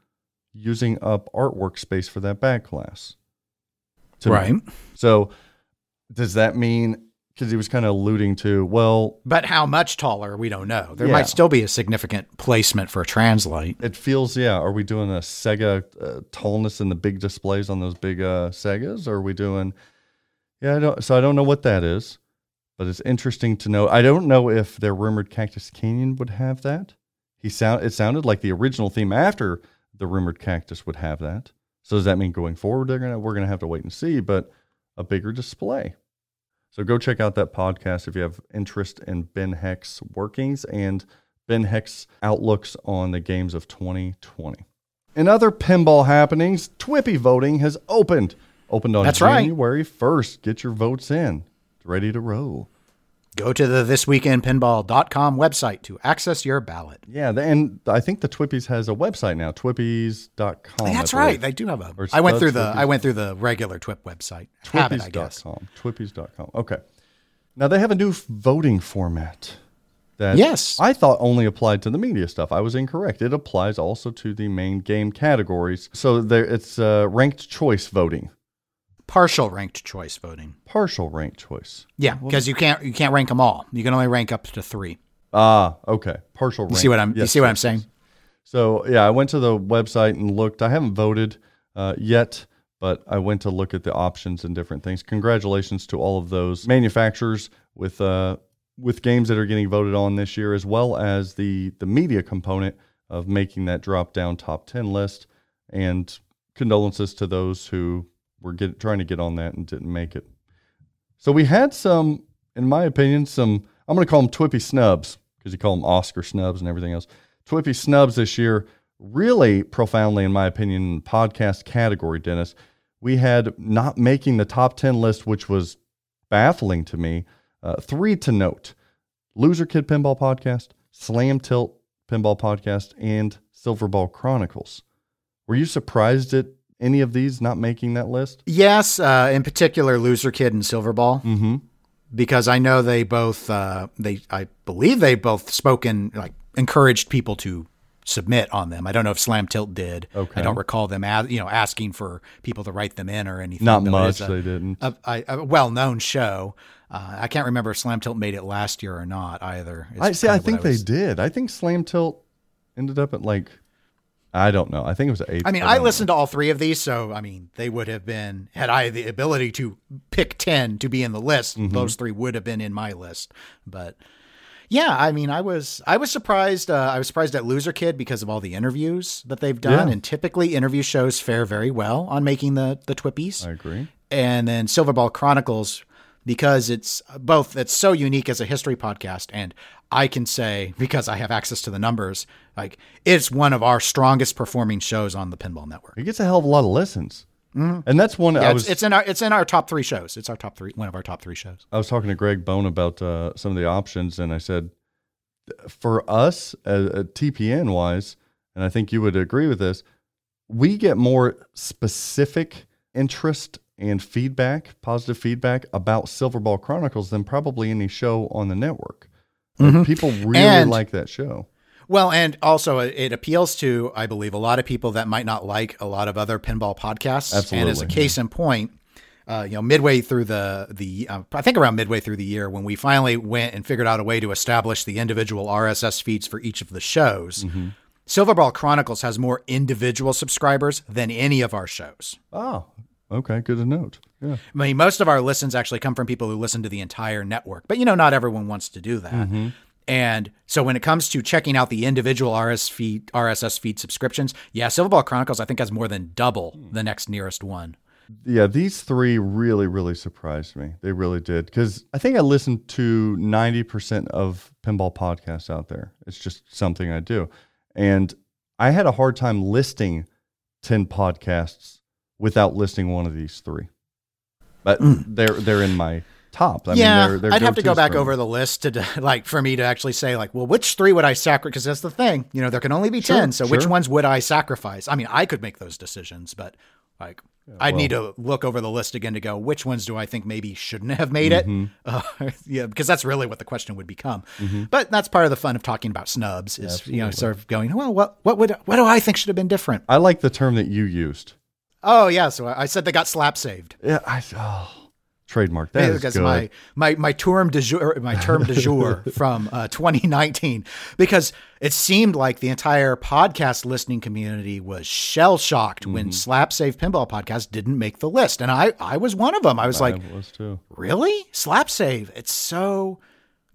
using up artwork space for that backglass. To me. Right. So does that mean because he was kind of alluding to, well, But how much taller, we don't know. There Yeah. might still be a significant placement for a translite. it feels, yeah. Are we doing a Sega uh, tallness in the big displays on those big uh, Segas? Or are we doing, yeah, I don't, so I don't know what that is, but it's interesting to know. I don't know if their rumored Cactus Canyon would have that. He sound, it sounded like the original theme after the rumored Cactus would have that. So does that mean going forward, they're gonna, we're going to have to wait and see, but a bigger display. So go check out that podcast if you have interest in Ben Heck's workings and Ben Heck's outlooks on the games of 2020. In other pinball happenings, TWIPY voting has opened. Opened on That's right. January 1st. Get your votes in. It's ready to roll. Go to the thisweekinpinball.com website to access your ballot. Yeah, and I think the TWIPYs has a website now, twippies.com. That's right. They do have a. I went through the. TWIPYs. I went through the regular TWIP website. It, I guess. Twippies.com. Twippies.com. Okay. Now they have a new voting format that Yes. I thought only applied to the media stuff. I was incorrect. It applies also to the main game categories. So there it's uh, ranked choice voting, Partial ranked choice voting. partial ranked choice. Yeah, because you can't you can't rank them all. You can only rank up to three. Ah, okay. Partial You ranked. see what I'm? you see what I'm saying? So yeah, I went to the website and looked. I haven't voted uh, yet, but I went to look at the options and different things. Congratulations to all of those manufacturers with uh, with games that are getting voted on this year, as well as the the media component of making that drop down top ten list. And condolences to those who were get, trying to get on that and didn't make it. So we had some, in my opinion, some. I'm going to call them TWIPY snubs because you call them Oscar snubs and everything else. TWIPY snubs this year, really profoundly, in my opinion, in the podcast category, Dennis. We had not making the top 10 list, which was baffling to me. Uh, three to note Loser Kid Pinball Podcast, Slam Tilt Pinball Podcast, and Silverball Chronicles. Were you surprised at any of these not making that list? Yes, uh, in particular, Loser Kid and Silverball, Mm-hmm. because I know they both. Uh, they I believe they both spoken like encouraged people to submit on them. I don't know if Slam Tilt did. Okay. I don't recall them, as, you know, asking for people to write them in or anything. Not though much, a- they didn't. a, a, a well-known show. Uh, I can't remember if Slam Tilt made it last year or not either. is I see. I think was- they did. I think Slam Tilt ended up at like I don't know. I think it was eight. I mean, I don't listened to all three of these, so I mean, they would have been had I the ability to pick ten to be in the list. Mm-hmm. Those three would have been in my list, but. Yeah, I mean, I was I was surprised. Uh, I was surprised at Loser Kid because of all the interviews that they've done, Yeah. and typically interview shows fare very well on making the the TWIPYs. I agree. and then Silverball Chronicles because it's both it's so unique as a history podcast and I can say because I have access to the numbers like it's one of our strongest performing shows on the Pinball Network. It gets a hell of a lot of listens, and that's one Mm-hmm. Yeah, I was. it's in our it's in our top 3 shows. It's our top 3 one of our top 3 shows. I was talking to Greg Bone about uh, some of the options, and I said, for us, uh, uh, TPN wise, and I think you would agree with this, we get more specific interest and feedback, positive feedback about Silverball Chronicles than probably any show on the network. Like, People really And- like that show. Well, and also it- appeals to, I believe, a lot of people that might not like a lot of other pinball podcasts. And as a Absolutely, case in point, uh, you know, midway through the the, uh, I think around midway through the year, when we finally went and figured out a way to establish the individual RSS feeds for each of the shows, Silverball Chronicles has more individual subscribers than any of our shows. Oh, okay, good to note. Yeah, I mean, most of our listens actually come from people who listen to the entire network, but you know, not everyone wants to do that. Mm-hmm. And so when it comes to checking out the individual RS feed, RSS feed subscriptions, yeah, Silverball Chronicles I think has more than double the next nearest one. yeah. These three really, really surprised me. They really did because I think I listened to ninety percent of pinball podcasts out there. It's just something I do, and I had a hard time listing ten podcasts without listing one of these three. But they're they're in my top. I Mm. yeah, mean, they're, they're I'd have to go back over the list to like for me to actually say like, well, which three would I sacrifice? Because that's the thing, you know, there can only be Sure, ten. So which ones would I sacrifice? I mean, I could make those decisions, but like. I'd need to look over the list again to go, which ones do I think maybe shouldn't have made Mm-hmm. it? Uh, yeah, because that's really what the question would become. But that's part of the fun of talking about snubs is, you know, sort of going, well, what, what would, what do I think should have been different? I like the term that you used. Oh, yeah. So I I said they got slap saved. Yeah, I oh, trademark. That is because good. my my my term de jour my term de jour from uh, 2019 because it seemed like the entire podcast listening community was shell shocked Mm-hmm. when Slap Save Pinball podcast didn't make the list and I I was one of them I was like was too. really Slap Save it's so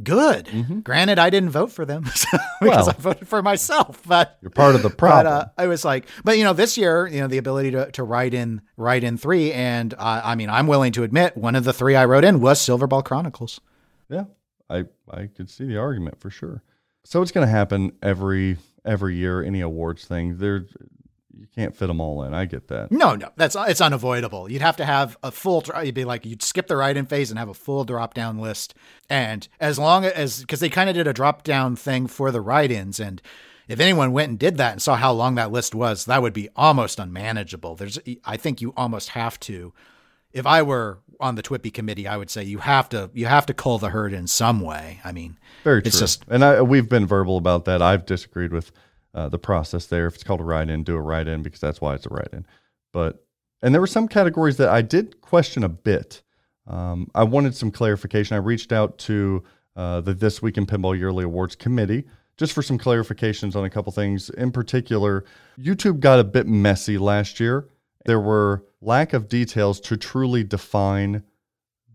good Mm-hmm. granted I didn't vote for them because Well. I voted for myself but You're part of the but problem. uh, I was like, but you know, this year, you know, the ability to, to write in write in three, and uh, I mean, I'm willing to admit one of the three I wrote in was Silverball Chronicles. Yeah, I I could see the argument for sure. So it's going to happen every every year. Any awards thing, there you can't fit them all in. I get that. No, no, that's it's unavoidable. You'd have to have a full. You'd be like, you'd skip the write in phase and have a full drop down list. And as long as because they kind of did a drop down thing for the write ins, and if anyone went and did that and saw how long that list was, that would be almost unmanageable. There's, I think you almost have to. If I were on the TWIPY committee, I would say you have to you have to cull the herd in some way. I mean, Very true. It's just- and I, we've been verbal about that. I've disagreed with uh, the process there. If it's called a write-in, do a write-in because that's why it's a write-in. But and there were some categories that I did question a bit. Um, I wanted some clarification. I reached out to uh, the This Week in Pinball Yearly Awards Committee just for some clarifications on a couple things. In particular, YouTube got a bit messy last year. There were lack of details to truly define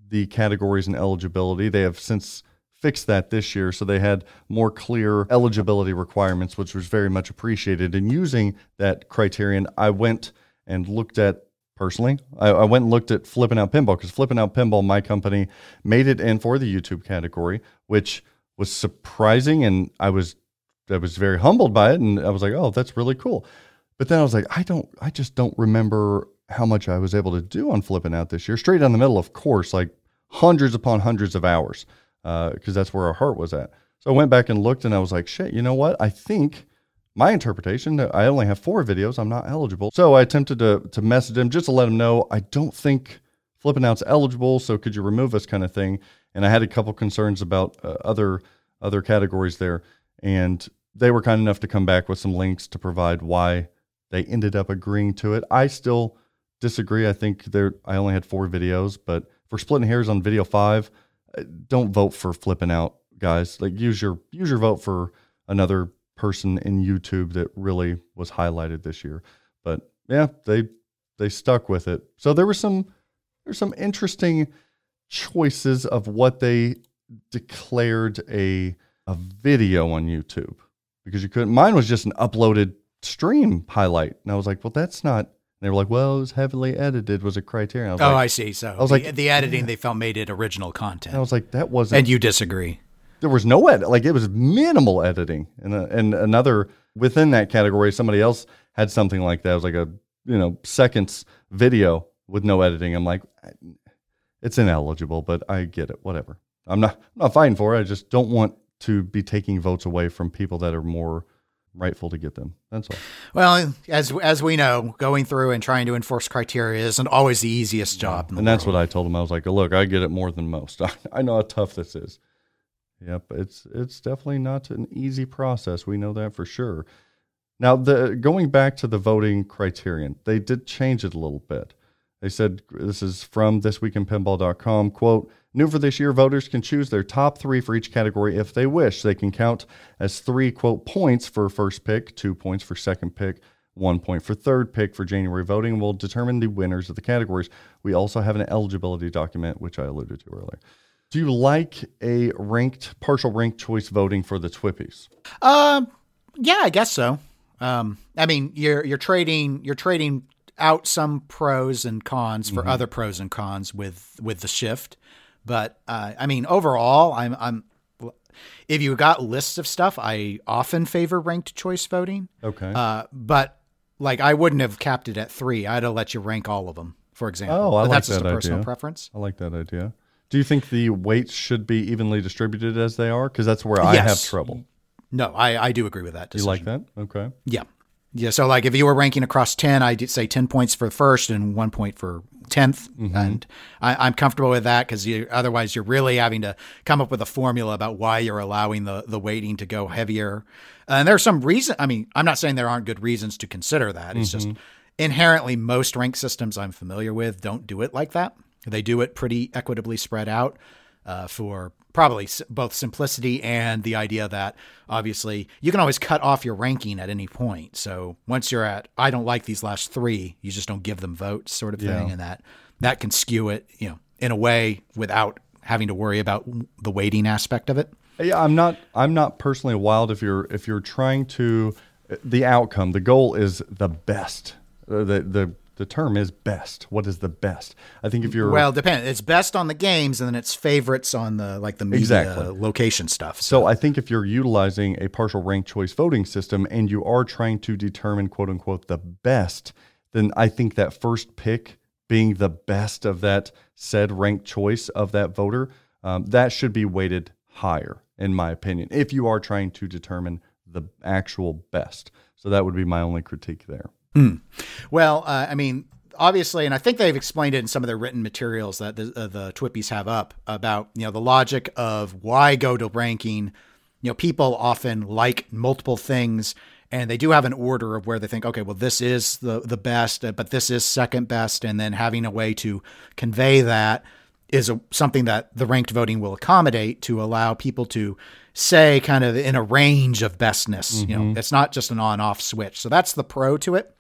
the categories and eligibility. They have since fixed that this year, so they had more clear eligibility requirements, which was very much appreciated. And using that criterion, I went and looked at personally. I, I went and looked at Flipping Out Pinball because Flipping Out Pinball, my company, made it in for the YouTube category, which was surprising, and I was I was very humbled by it, and I was like, oh, that's really cool. But then I was like, I don't, I just don't remember how much I was able to do on flipping out this year. Straight down the middle, of course, like hundreds upon hundreds of hours, because that's where our heart was at. So I went back and looked, and I was like, shit, you know what? I think my interpretation, I only have four videos. I'm not eligible. So I attempted to to message him just to let him know I don't think flipping out's eligible. So could you remove us, kind of thing. And I had a couple concerns about uh, other other categories there, and they were kind enough to come back with some links to provide why they ended up agreeing to it. I still disagree. I think there I only had four videos, but for splitting hairs on video five, uh, don't vote for flipping out, guys. Like use your use your vote for another person in YouTube that really was highlighted this year. But yeah, they they stuck with it. So there were some there's some interesting choices of what they declared a a video on YouTube because you couldn't. Mine was just an uploaded stream highlight, and I was like, well, that's not. They were like, well, it was heavily edited. Was a criterion. I was Oh, like, I see. So I was the, like, the editing they felt made it original content. and I was like, that wasn't. and you disagree. there was no edit. Like it was minimal editing. And uh, and another within that category, somebody else had something like that. It was like a you know seconds video with no editing. I'm like, it's ineligible, but I get it. Whatever. I'm not I'm not fighting for it. I just don't want to be taking votes away from people that are more rightful to get them. That's all. Well, as as we know, going through and trying to enforce criteria isn't always the easiest job. In the And that's world. what I told him. I was like, look, I get it more than most. I know how tough this is. Yep, it's it's definitely not an easy process. We know that for sure. Now, the going back to the voting criterion, they did change it a little bit. They said this is from thisweekinpinball.com. Quote, new for this year, voters can choose their top three for each category if they wish. They can count as three, quote, points for first pick, two points for second pick, one point for third pick for January voting will determine the winners of the categories. We also have an eligibility document, which I alluded to earlier. Do you like a ranked, partial ranked choice voting for the TWIPYs? Um, yeah, I guess so. Um, I mean, you're you're trading you're trading out some pros and cons for other pros and cons with with the shift, but uh, I mean, overall, I'm I'm if you got lists of stuff, I often favor ranked choice voting. Okay. Uh, but like, I wouldn't have capped it at three. I'd have let you rank all of them, for example. Oh, I but like that's just that a personal idea. preference. I like that idea. Do you think the weights should be evenly distributed as they are? Because that's where I have trouble. No, I I do agree with that. Do you like that? Okay. Yeah. Yeah. So like if you were ranking across 10, I'd say 10 points for first and one point for 10th. And I, I'm comfortable with that because you, otherwise you're really having to come up with a formula about why you're allowing the, the weighting to go heavier. And there's some reason. I mean, I'm not saying there aren't good reasons to consider that. It's just inherently most rank systems I'm familiar with don't do it like that. They do it pretty equitably spread out uh, for probably both simplicity and the idea that obviously you can always cut off your ranking at any point. So once you're at, I don't like these last three, you just don't give them votes, sort of thing, Yeah. and that that can skew it, you know, in a way without having to worry about the weighting aspect of it. Yeah, I'm not. I'm not personally wild. If you're if you're trying to, eh, the outcome, the goal is the best. The the the term is best. What is the best? I think if you're Well, depend. It's best on the games, and then it's favorites on the like the media Exactly. location stuff. So I think if you're utilizing a partial ranked choice voting system and you are trying to determine quote unquote the best, then I think that first pick being the best of that said ranked choice of that voter, um, that should be weighted higher, in my opinion, if you are trying to determine the actual best. So that would be my only critique there. Well, uh, I mean, obviously, and I think they've explained it in some of their written materials that the, uh, the TWIPYs have up about you know the logic of why go to ranking. You know, people often like multiple things, and they do have an order of where they think, okay, well, this is the the best, but this is second best, and then having a way to convey that is a, something that the ranked voting will accommodate to allow people to say kind of in a range of bestness. You know, it's not just an on-off switch. So that's the pro to it.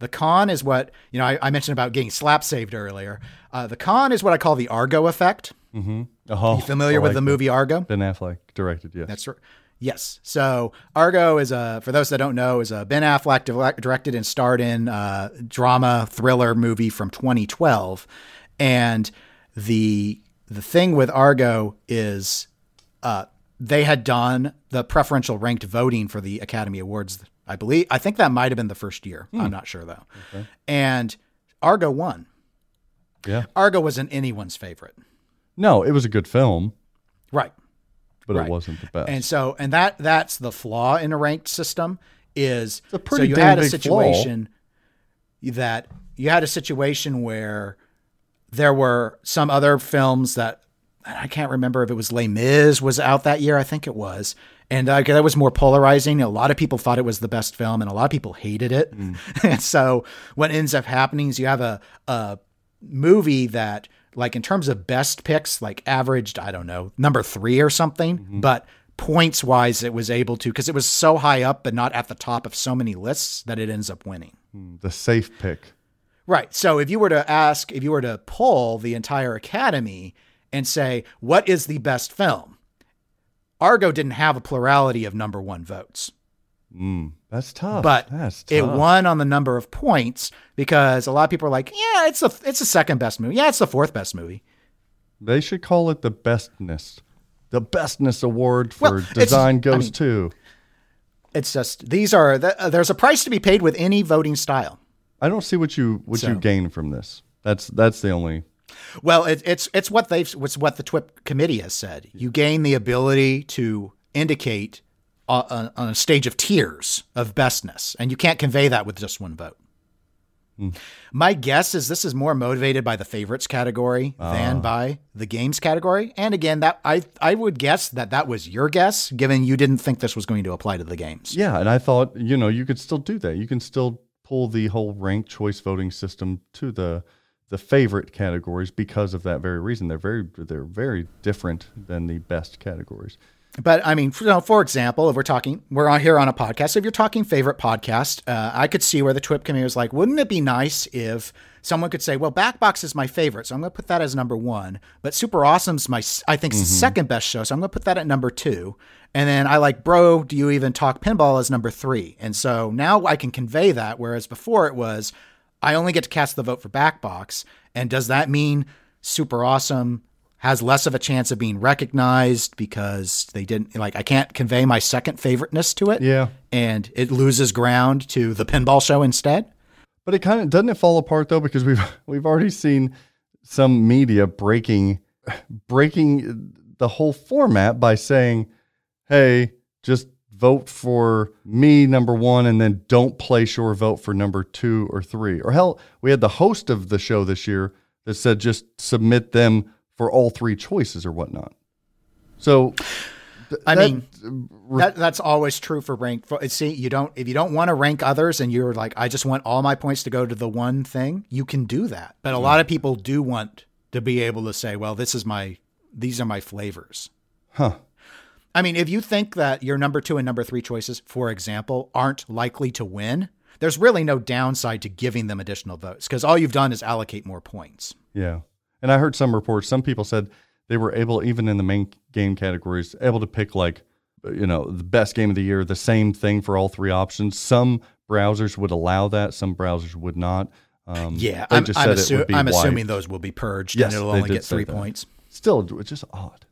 The con is what you know. I, I mentioned about getting slap saved earlier. Uh, the con is what I call the Argo effect. Oh, You familiar I with the that. movie Argo? Ben Affleck directed, yes. That's right. Yes. So Argo is a, for those that don't know, is a Ben Affleck direct- directed and starred in uh, drama thriller movie from 2012, and the the thing with Argo is uh, they had done the preferential ranked voting for the Academy Awards. I believe I think that might have been the first year. I'm hmm. not sure though. And Argo won. yeah. Argo wasn't anyone's favorite. No, it was a good film, Right. but Right. it wasn't the best. And so, and that that's the flaw in a ranked system is a pretty so you had a situation that you had a situation where there were some other films that I can't remember if it was Les Mis was out that year. I think it was, and uh, that was more polarizing. A lot of people thought it was the best film, and a lot of people hated it. Mm. and so, what ends up happening is you have a a movie that, like in terms of best picks, like averaged I don't know number three or something, mm-hmm. but points wise it was able to because it was so high up but not at the top of so many lists that it ends up winning. Hmm, the safe pick. Right. So if you were to ask, if you were to pull the entire Academy and say, what is the best film? Argo didn't have a plurality of number one votes, Mm, that's tough. but that's it won on the number of points because a lot of people are like, yeah, it's the it's the second best movie. Yeah, it's the fourth best movie. They should call it the bestness. The bestness award for Well, design I goes mean- to. It's just these are uh, there's a price to be paid with any voting style. I don't see what you what you gain from this. That's that's the only. Well, it, it's it's what they've it's what the TWIP committee has said. You gain the ability to indicate uh, on, on a stage of tiers of bestness, and you can't convey that with just one vote. My guess is this is more motivated by the favorites category than by the games category. And again, that I I would guess that that was your guess, given you didn't think this was going to apply to the games. Yeah, and I thought you know you could still do that. You can still pull the whole ranked choice voting system to the the favorite categories because of that very reason. They're very they're very different than the best categories. But I mean, for, you know, for example, if we're talking, we're on here on a podcast. If you're talking favorite podcast, uh, I could see where the TWIP committee was like, wouldn't it be nice if someone could say, well, Backbox is my favorite, so I'm going to put that as number one. But Super Awesome's my, I think, second best show, so I'm going to put that at number two. And then I like, bro, do you even talk pinball as number three? And so now I can convey that, whereas before it was, I only get to cast the vote for Backbox. And does that mean Super Awesome has less of a chance of being recognized because they didn't like I can't convey my second favoriteness to it. Yeah. And it loses ground to the pinball show instead. But it kind of doesn't it fall apart though because we've we've already seen some media breaking breaking the whole format by saying, "Hey, just vote for me number 1 and then don't place your vote for number 2 or 3." Or hell, we had the host of the show this year that said just submit them for all three choices or whatnot. So th- I that- mean, that that's always true for rank. For, see, you don't if you don't want to rank others and you're like, I just want all my points to go to the one thing. You can do that, but a lot of people do want to be able to say, well, this is my these are my flavors. Huh. I mean, if you think that your number two and number three choices, for example, aren't likely to win, there's really no downside to giving them additional votes because all you've done is allocate more points. Yeah. And I heard some reports, some people said they were able, even in the main game categories, able to pick like, you know, the best game of the year, the same thing for all three options. Some browsers would allow that, some browsers would not. Um, Yeah, I'm, just I'm, said it assu- would be I'm assuming those will be purged Yes, and it'll only get three points. Still, it's just odd.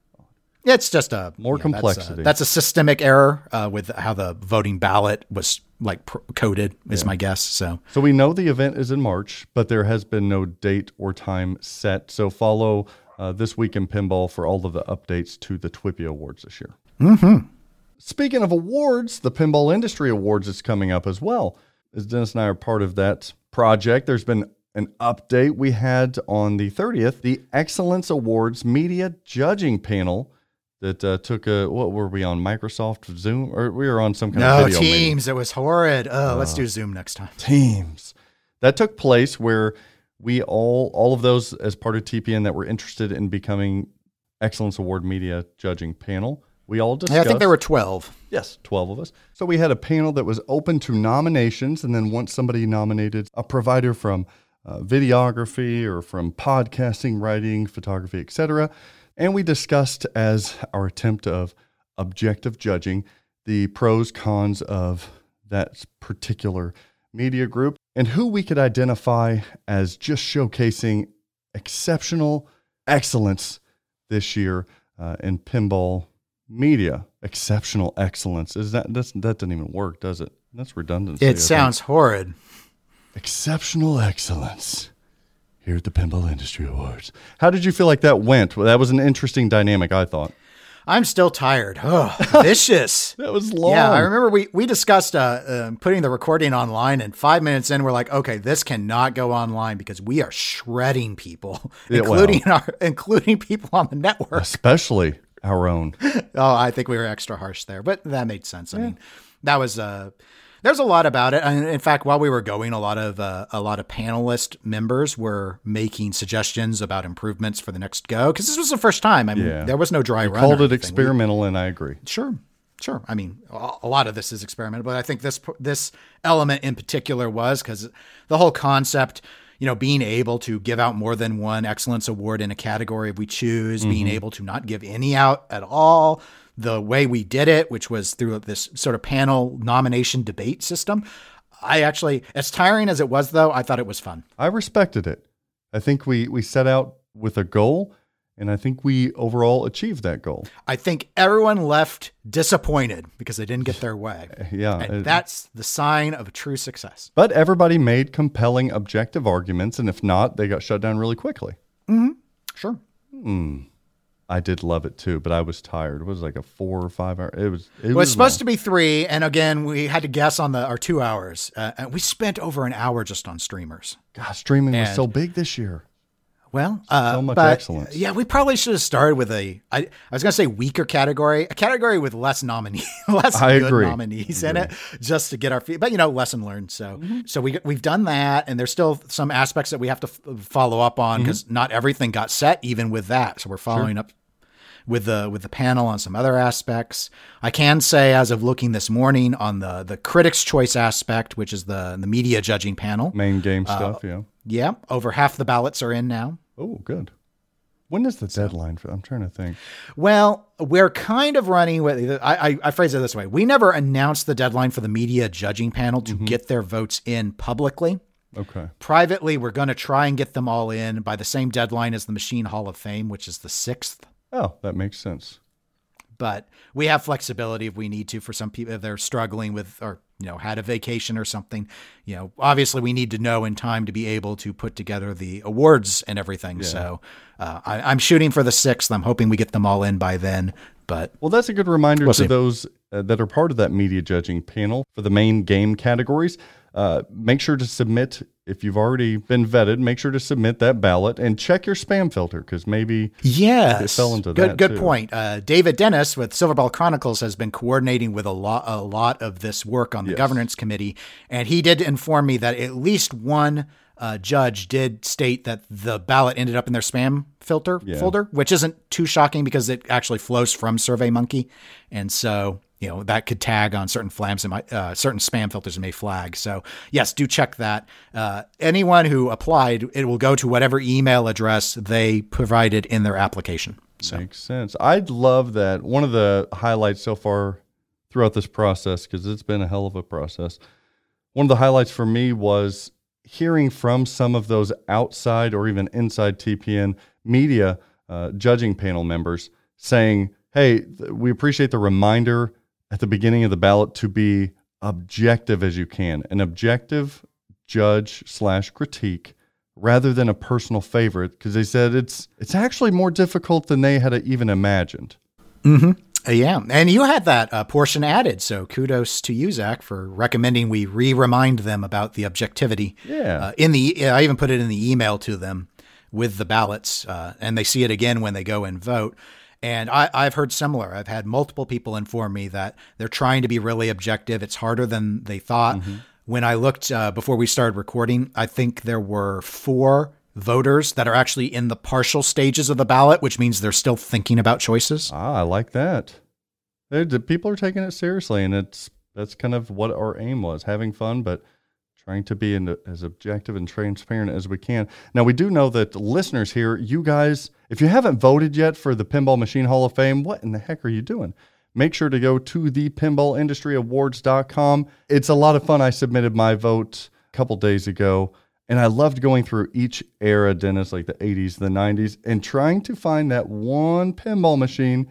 It's just a More you know, that's a- complexity. That's a, systemic error uh, with how the voting ballot was like pr- coded, is my guess. So So we know the event is in March, but there has been no date or time set. So follow uh, this week in pinball for all of the updates to the TWIPY Awards this year. Mm-hmm. Speaking of awards, the Pinball Industry Awards is coming up as well. As Dennis and I are part of that project, there's been an update we had on the 30th, the Excellence Awards Media Judging Panel that uh, took a what were we on Microsoft Zoom or we were on some kind no of video meeting? teams. It was horrid. Oh, let's do Zoom next time. teams. That took place where we all all of those as part of TPN that were interested in becoming Excellence Award Media Judging Panel. We all discussed. Yeah, I think there were twelve. yes, twelve of us. So we had a panel that was open to nominations, and then once somebody nominated a provider from uh, videography or from podcasting, writing, photography, etc., and we discussed as our attempt of objective judging the pros cons of that particular media group and who we could identify as just showcasing exceptional excellence this year uh, in pinball media. Exceptional excellence is that that's, that doesn't even work, does it? That's redundancy. I It think. sounds horrid. exceptional excellence here at the Pinball Industry Awards. How did you feel like that went? Well, that was an interesting dynamic, I thought. I'm still tired. Oh, vicious. That was long. Yeah, I remember we we discussed uh, um putting the recording online, and five minutes in, we're like, okay, this cannot go online because we are shredding people, including our including people on the network. especially our own. Oh, I think we were extra harsh there, but that made sense. I mean, that was uh, There's a lot about it. And in fact, while we were going, a lot of uh, a lot of panelist members were making suggestions about improvements for the next go because this was the first time. I mean, Yeah. there was no dry You run. called it anything. We- experimental, and I agree. Sure, sure. I mean, a a lot of this is experimental, but I think this this element in particular was because the whole concept, you know, being able to give out more than one excellence award in a category if we choose, being able to not give any out at all, the way we did it, which was through this sort of panel nomination debate system. I actually, as tiring as it was, though, I thought it was fun. I respected it. I think we we set out with a goal, and I think we overall achieved that goal. I think everyone left disappointed because they didn't get their way. Yeah, And it- that's the sign of a true success. But everybody made compelling, objective arguments, and if not, they got shut down really quickly. Mm-hmm. Sure. Hmm. I did love it too, but I was tired. It was like a four or five hour. It was. It Well, was supposed to be three, and again, we had to guess on the our two hours. Uh, and we spent over an hour just on streamers. God, streaming was so big this year. Well, uh, So much but, excellence. Yeah, we probably should have started with a. I, I was going to say weaker category, a category with less nominee, less I good agree. nominees in it, just to get our feet. But you know, lesson learned. So, Mm-hmm. so we we've done that, and there's still some aspects that we have to f- follow up on Mm-hmm. because not everything got set, even with that. So we're following up with the with the panel on some other aspects. I can say, as of looking this morning on the the critics' choice aspect, which is the the media judging panel, Main game Uh, stuff. Yeah. yeah, over half the ballots are in now. Oh, good. When is the deadline for? I'm trying to think. Well, we're kind of running with. I, I, I phrase it this way: we never announced the deadline for the media judging panel to get their votes in publicly. Okay. Privately, we're going to try and get them all in by the same deadline as the Machine Hall of Fame, which is the sixth. Oh, that makes sense. But we have flexibility if we need to for some people if they're struggling with or you know had a vacation or something. You know, obviously we need to know in time to be able to put together the awards and everything. So uh, I, I'm shooting for the sixth. I'm hoping we get them all in by then. But Well, that's a good reminder We'll to see. those uh, that are part of that media judging panel for the main game categories. Uh, make sure to submit if you've already been vetted. Make sure to submit that ballot and check your spam filter because maybe Yes, It fell into good. that, good too. point. Uh, David Dennis with Silverball Chronicles has been coordinating with a lot, a lot of this work on the Yes. governance committee, and he did inform me that at least one uh, judge did state that the ballot ended up in their spam filter Yeah. folder, which isn't too shocking because it actually flows from SurveyMonkey, and so you know that could tag on certain flams and uh, certain spam filters may flag. So yes, do check that. Uh, anyone who applied, it will go to whatever email address they provided in their application. So Makes sense. I'd love that. One of the highlights so far throughout this process, because it's been a hell of a process, one of the highlights for me was hearing from some of those outside or even inside TPN media uh, judging panel members saying, hey, we appreciate the reminder at the beginning of the ballot to be objective as you can, an objective judge slash critique rather than a personal favorite because they said it's it's actually more difficult than they had even imagined. Uh, yeah, and you had that uh, portion added, so kudos to you, Zach, for recommending we re-remind them about the objectivity. Yeah. Uh, in the, I even put it in the email to them with the ballots, uh, and they see it again when they go and vote. And I, I've heard similar. I've had multiple people inform me that they're trying to be really objective. It's harder than they thought. When I looked uh, before we started recording, I think there were four voters that are actually in the partial stages of the ballot, which means they're still thinking about choices. Ah, I like that. They- the people are taking it seriously, and it's that's kind of what our aim was: having fun, but trying to be in, as objective and transparent as we can. Now, we do know that listeners here, you guys, if you haven't voted yet for the Pinball Machine Hall of Fame, what in the heck are you doing? Make sure to go to the pinballindustry.awards.com. It's a lot of fun. I submitted my vote a couple days ago, and I loved going through each era, Dennis, like the 80s, the 90s, and trying to find that one pinball machine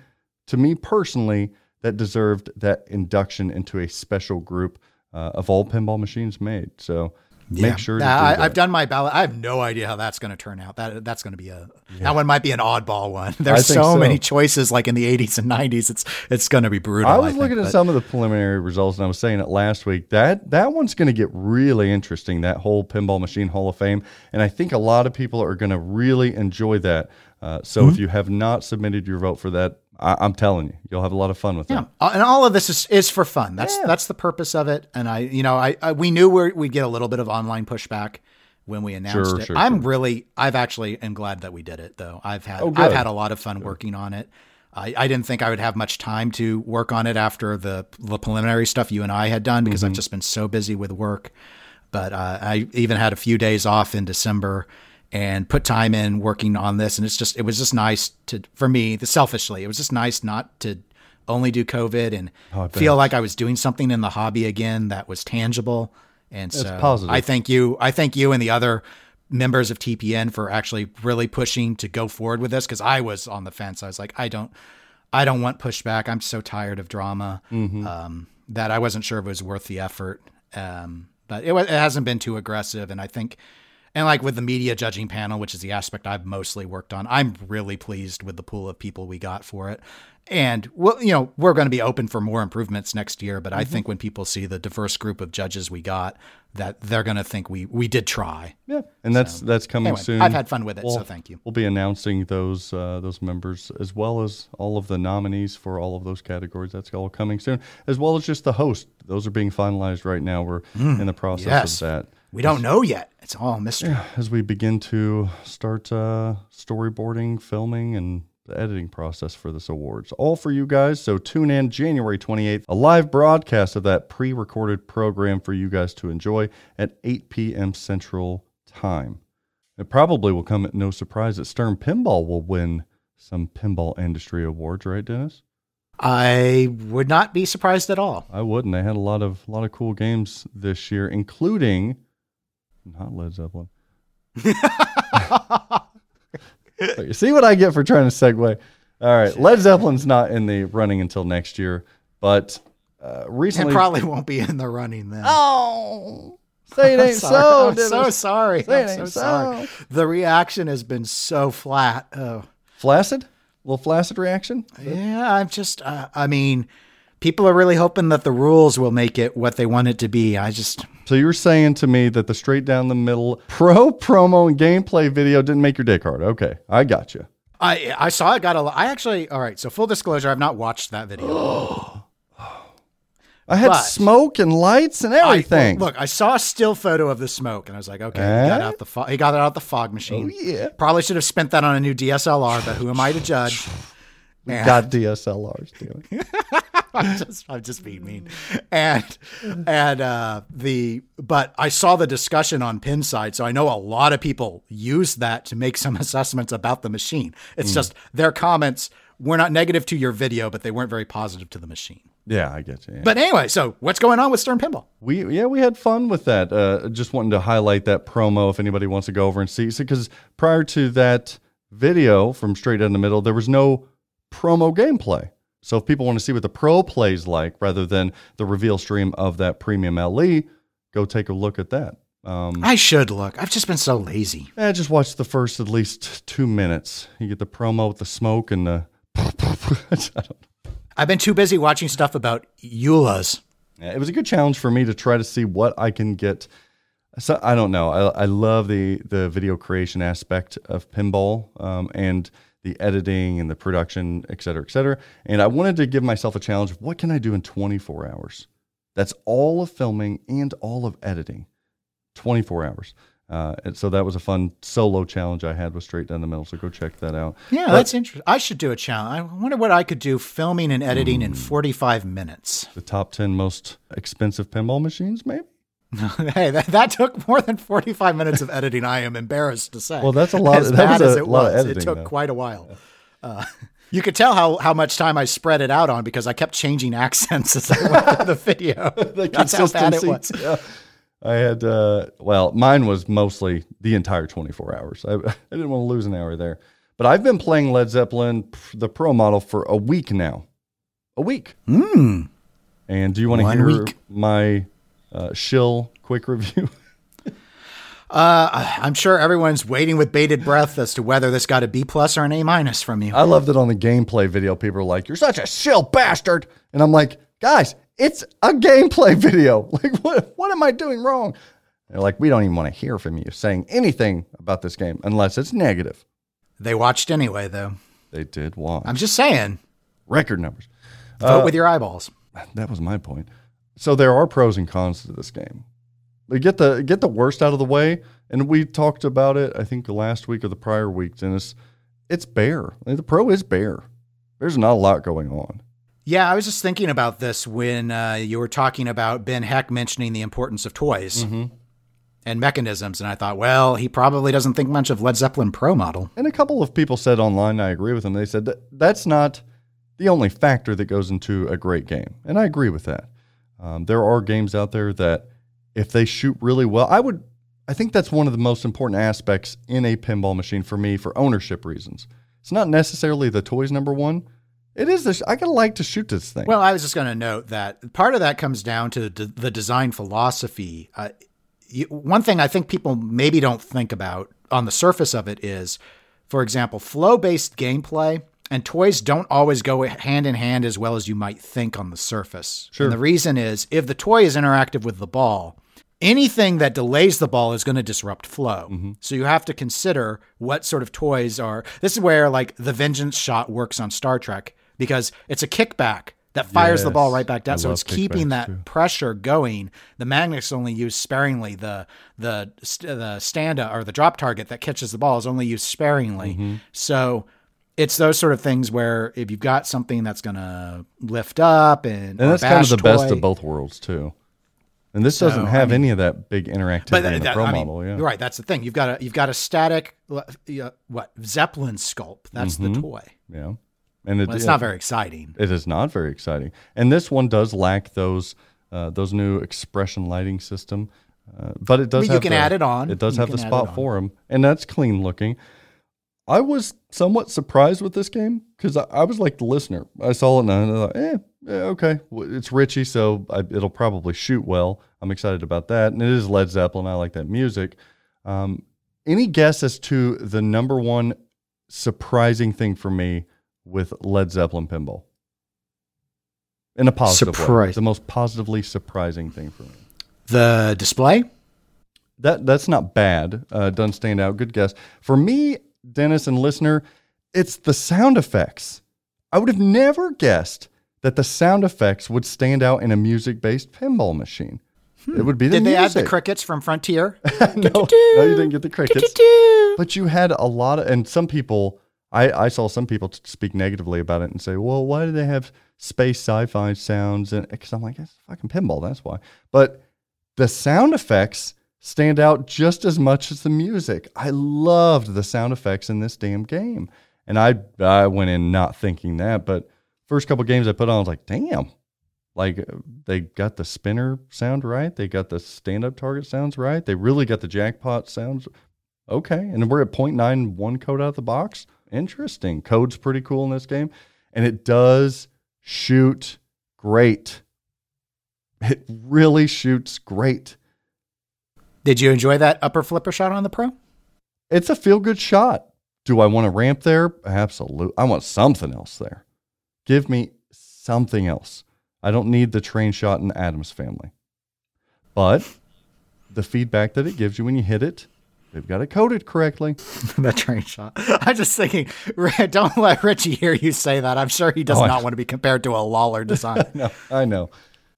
to me personally that deserved that induction into a special group uh, of all pinball machines made. So make sure to Nah, do I, that. I've done my ballot. I have no idea how that's going to turn out. That that's going to be a that one might be an oddball one. There's so, so. many choices, like in the 80s and 90s. It's it's going to be brutal. I was think, looking at some of the preliminary results, and I was saying it last week. That that one's going to get really interesting. That whole Pinball Machine Hall of Fame, and I think a lot of people are going to really enjoy that. Uh, so Mm-hmm. if you have not submitted your vote for that, I, I'm telling you, you'll have a lot of fun with Yeah. Uh, and all of this is, is for fun. That's Yeah. that's the purpose of it. And I, you know, I, I we knew we're, we'd get a little bit of online pushback when we announced Sure, it. sure, I'm sure. really, I've actually am glad that we did it though. I've had Oh, I've had a lot of fun working on it. I, I didn't think I would have much time to work on it after the the preliminary stuff you and I had done because Mm-hmm. I've just been so busy with work. But uh, I even had a few days off in December and put time in working on this, and it's just it was just nice to for me, the selfishly, it was just nice not to only do COVID and Oh, feel like I was doing something in the hobby again that was tangible. And so positive. I thank you. I thank you and the other members of TPN for actually really pushing to go forward with this because I was on the fence. I was like, I don't, I don't want pushback. I'm so tired of drama Mm-hmm. um, that I wasn't sure if it was worth the effort. Um, but it, it hasn't been too aggressive, and I think. And like with the media judging panel, which is the aspect I've mostly worked on, I'm really pleased with the pool of people we got for it. And well, you know, we're going to be open for more improvements next year. But I think when people see the diverse group of judges we got, that they're going to think we we did try. Yeah, and that's that's coming Anyway, soon. I've had fun with it, so We'll- thank you. We'll be announcing those uh, those members as well as all of the nominees for all of those categories. That's all coming soon, as well as just the host. Those are being finalized right now. We're in the process Mm. yes. of that. We don't know yet. It's all mystery. as we begin to start uh, storyboarding, filming, and the editing process for this awards. All for you guys. So tune in January 28th, a live broadcast of that pre recorded program for you guys to enjoy at 8 p.m. Central Time. It probably will come at no surprise that Stern Pinball will win some pinball industry awards, right, Dennis? I would not be surprised at all. I wouldn't. They had a lot of a lot of cool games this year, including not Led Zeppelin. So you see what I get for trying to segue. All right, Led Zeppelin's not in the running until next year, but uh, It recently. probably won't be in the running then. oh, say it I'm ain't so. I'm so sorry. Say I'm it so ain't sorry. The reaction has been so flat. Oh, Flaccid, little flaccid reaction. yeah. I'm just. Uh, I mean, people are really hoping that the rules will make it what they want it to be. I just. So you're saying to me that the straight down the middle pro promo and gameplay video didn't make your dick hard? Okay, I got you. I I saw it. Got a. I actually. All right. So full disclosure, I've not watched that video. I had But- smoke and lights and I- everything. look, I saw a still photo of the smoke, and I was like, okay, he got Eh? out the fo- he got it out the fog machine. Oh, yeah. Probably should have spent that on a new DSLR, but who am I to judge? And- got DSLRs, it. I'm just I'm just being mean. And and uh the but I saw the discussion on Pinside, so I know a lot of people use that to make some assessments about the machine. It's just their comments were not negative to your video, but they weren't very positive to the machine. Yeah, I get you. yeah. But anyway, so what's going on with Stern Pinball? We yeah we had fun with that. Uh, just wanting to highlight that promo if anybody wants to go over and see. Because prior to that video from Straight Down the Middle, there was no promo gameplay. So if people want to see what the pro plays like rather than the reveal stream of that premium LE, go take a look at that. Um, I should look. I've just been so lazy. eh, just watch the first at least two minutes. You get the promo with the smoke and the. I've been too busy watching stuff about Eula's. Yeah, it was a good challenge for me to try to see what I can get. So I don't know. I, I love the the video creation aspect of pinball um, and the editing and the production, et cetera, et cetera. And I wanted to give myself a challenge. of What can I do in 24 hours? That's all of filming and all of editing. 24 hours. Uh, and so that was a fun solo challenge I had with Straight Down the Middle. So go check that out. Yeah, But that's interesting. I should do a challenge. I wonder what I could do filming and editing in 45 minutes. the top 10 most expensive pinball machines, maybe. hey, that, that took more than 45 minutes of editing. I am embarrassed to say. Well, that's a lot- As that bad as it was, editing, it took though. quite a while. Uh, you could tell how, how much time I spread it out on because I kept changing accents as I went through the video. the That's how bad it was. consistency. Yeah. I had, uh, well, mine was mostly the entire 24 hours. I, I didn't want to lose an hour there. But I've been playing Led Zeppelin, the pro model, for a week now. A week. Hmm. And do you want to hear week. my uh, shill quick review? Uh, I'm sure everyone's waiting with bated breath as to whether this got a B plus or an A minus from you. I loved it on the gameplay video. People are like, "You're such a shill bastard," and I'm like, "Guys, it's a gameplay video. Like, what what am I doing wrong?" They're like, "We don't even want to hear from you saying anything about this game unless it's negative." They watched anyway, though. They did watch. I'm just saying. record numbers. Vote with your eyeballs. That was my point. So there are pros and cons to this game. Get the get the worst out of the way, and we talked about it. I think the last week or the prior week, Dennis. It's bare. The pro is bare. There's not a lot going on. Yeah, I was just thinking about this when uh, you were talking about Ben Heck mentioning the importance of toys and mechanisms, and I thought, well, he probably doesn't think much of Led Zeppelin Pro model. And a couple of people said online, I agree with them. They said that that's not the only factor that goes into a great game, and I agree with that. Um, there are games out there that if they shoot really well, I would. I think that's one of the most important aspects in a pinball machine for me for ownership reasons. It's not necessarily the toys number one. It is. The I gotta like to shoot this thing. Well, I was just going to note that part of that comes down to the design philosophy. Uh, you, one thing I think people maybe don't think about on the surface of it is, for example, flow based gameplay and toys don't always go hand in hand as well as you might think on the surface. Sure. And the reason is if the toy is interactive with the ball, anything that delays the ball is going to disrupt flow. So you have to consider what sort of toys are. This is where like the vengeance shot works on Star Trek because it's a kickback that fires the ball right back down. I so it's keeping that too. pressure going. The magnets only used sparingly. The the the standa or the drop target that catches the ball is only used sparingly. Mm-hmm. So it's those sort of things where if you've got something that's going to lift up and, and that's kind of the best of both worlds too. And this So, doesn't I have mean- any of that big interactivity but in the pro I mean, model. Yeah, right. That's the thing. You've got a you've got a static uh, what Zeppelin sculpt. That's the toy. yeah. And it, Well, it's not very exciting. It is not very exciting, and this one does lack those uh, those new expression lighting system. Uh, but it does. But you have can the- add it on. It does You have the can add it spot for them, and that's clean looking. I was somewhat surprised with this game because I, I was like the listener. I saw it and I thought, eh, eh, okay, it's Ritchie, so I, it'll probably shoot well. I'm excited about that, and it is Led Zeppelin. I like that music. Um, any guess as to the number one surprising thing for me with Led Zeppelin pinball? In a positive way. Surprise. The most positively surprising thing for me. The display. That that's not bad. Uh, doesn't stand out. Good guess. For me, Dennis and listener, it's the sound effects. I would have never guessed that the sound effects would stand out in a music-based pinball machine. Hmm. It would be the Did they add the crickets from Frontier? no, no, you didn't get the crickets. But you had a lot of, and some people, I, I saw some people speak negatively about it and say, well, why do they have space sci-fi sounds? And because I'm like, it's fucking pinball, that's why. But the sound effects stand out just as much as the music. I loved the sound effects in this damn game, and I I went in not thinking that, but first couple games I put on, I was like, damn. Like uh, they got the spinner sound right, they got the stand-up target sounds right, they really got the jackpot sounds okay. And we're at 0.91 code out of the box. Interesting. Code's pretty cool in this game, and it does shoot great. It really shoots great. Did you enjoy that upper flipper shot on the Pro? It's a feel-good shot. Do I want a ramp there? Absolutely. I want something else there. Give me something else. I don't need the train shot in the Addams family. But the feedback that it gives you when you hit it, they've got it coded correctly. that train shot. I'm just thinking, don't let Ritchie hear you say that. I'm sure he does Oh, I- not want to be compared to a Lawlor design. no, I know.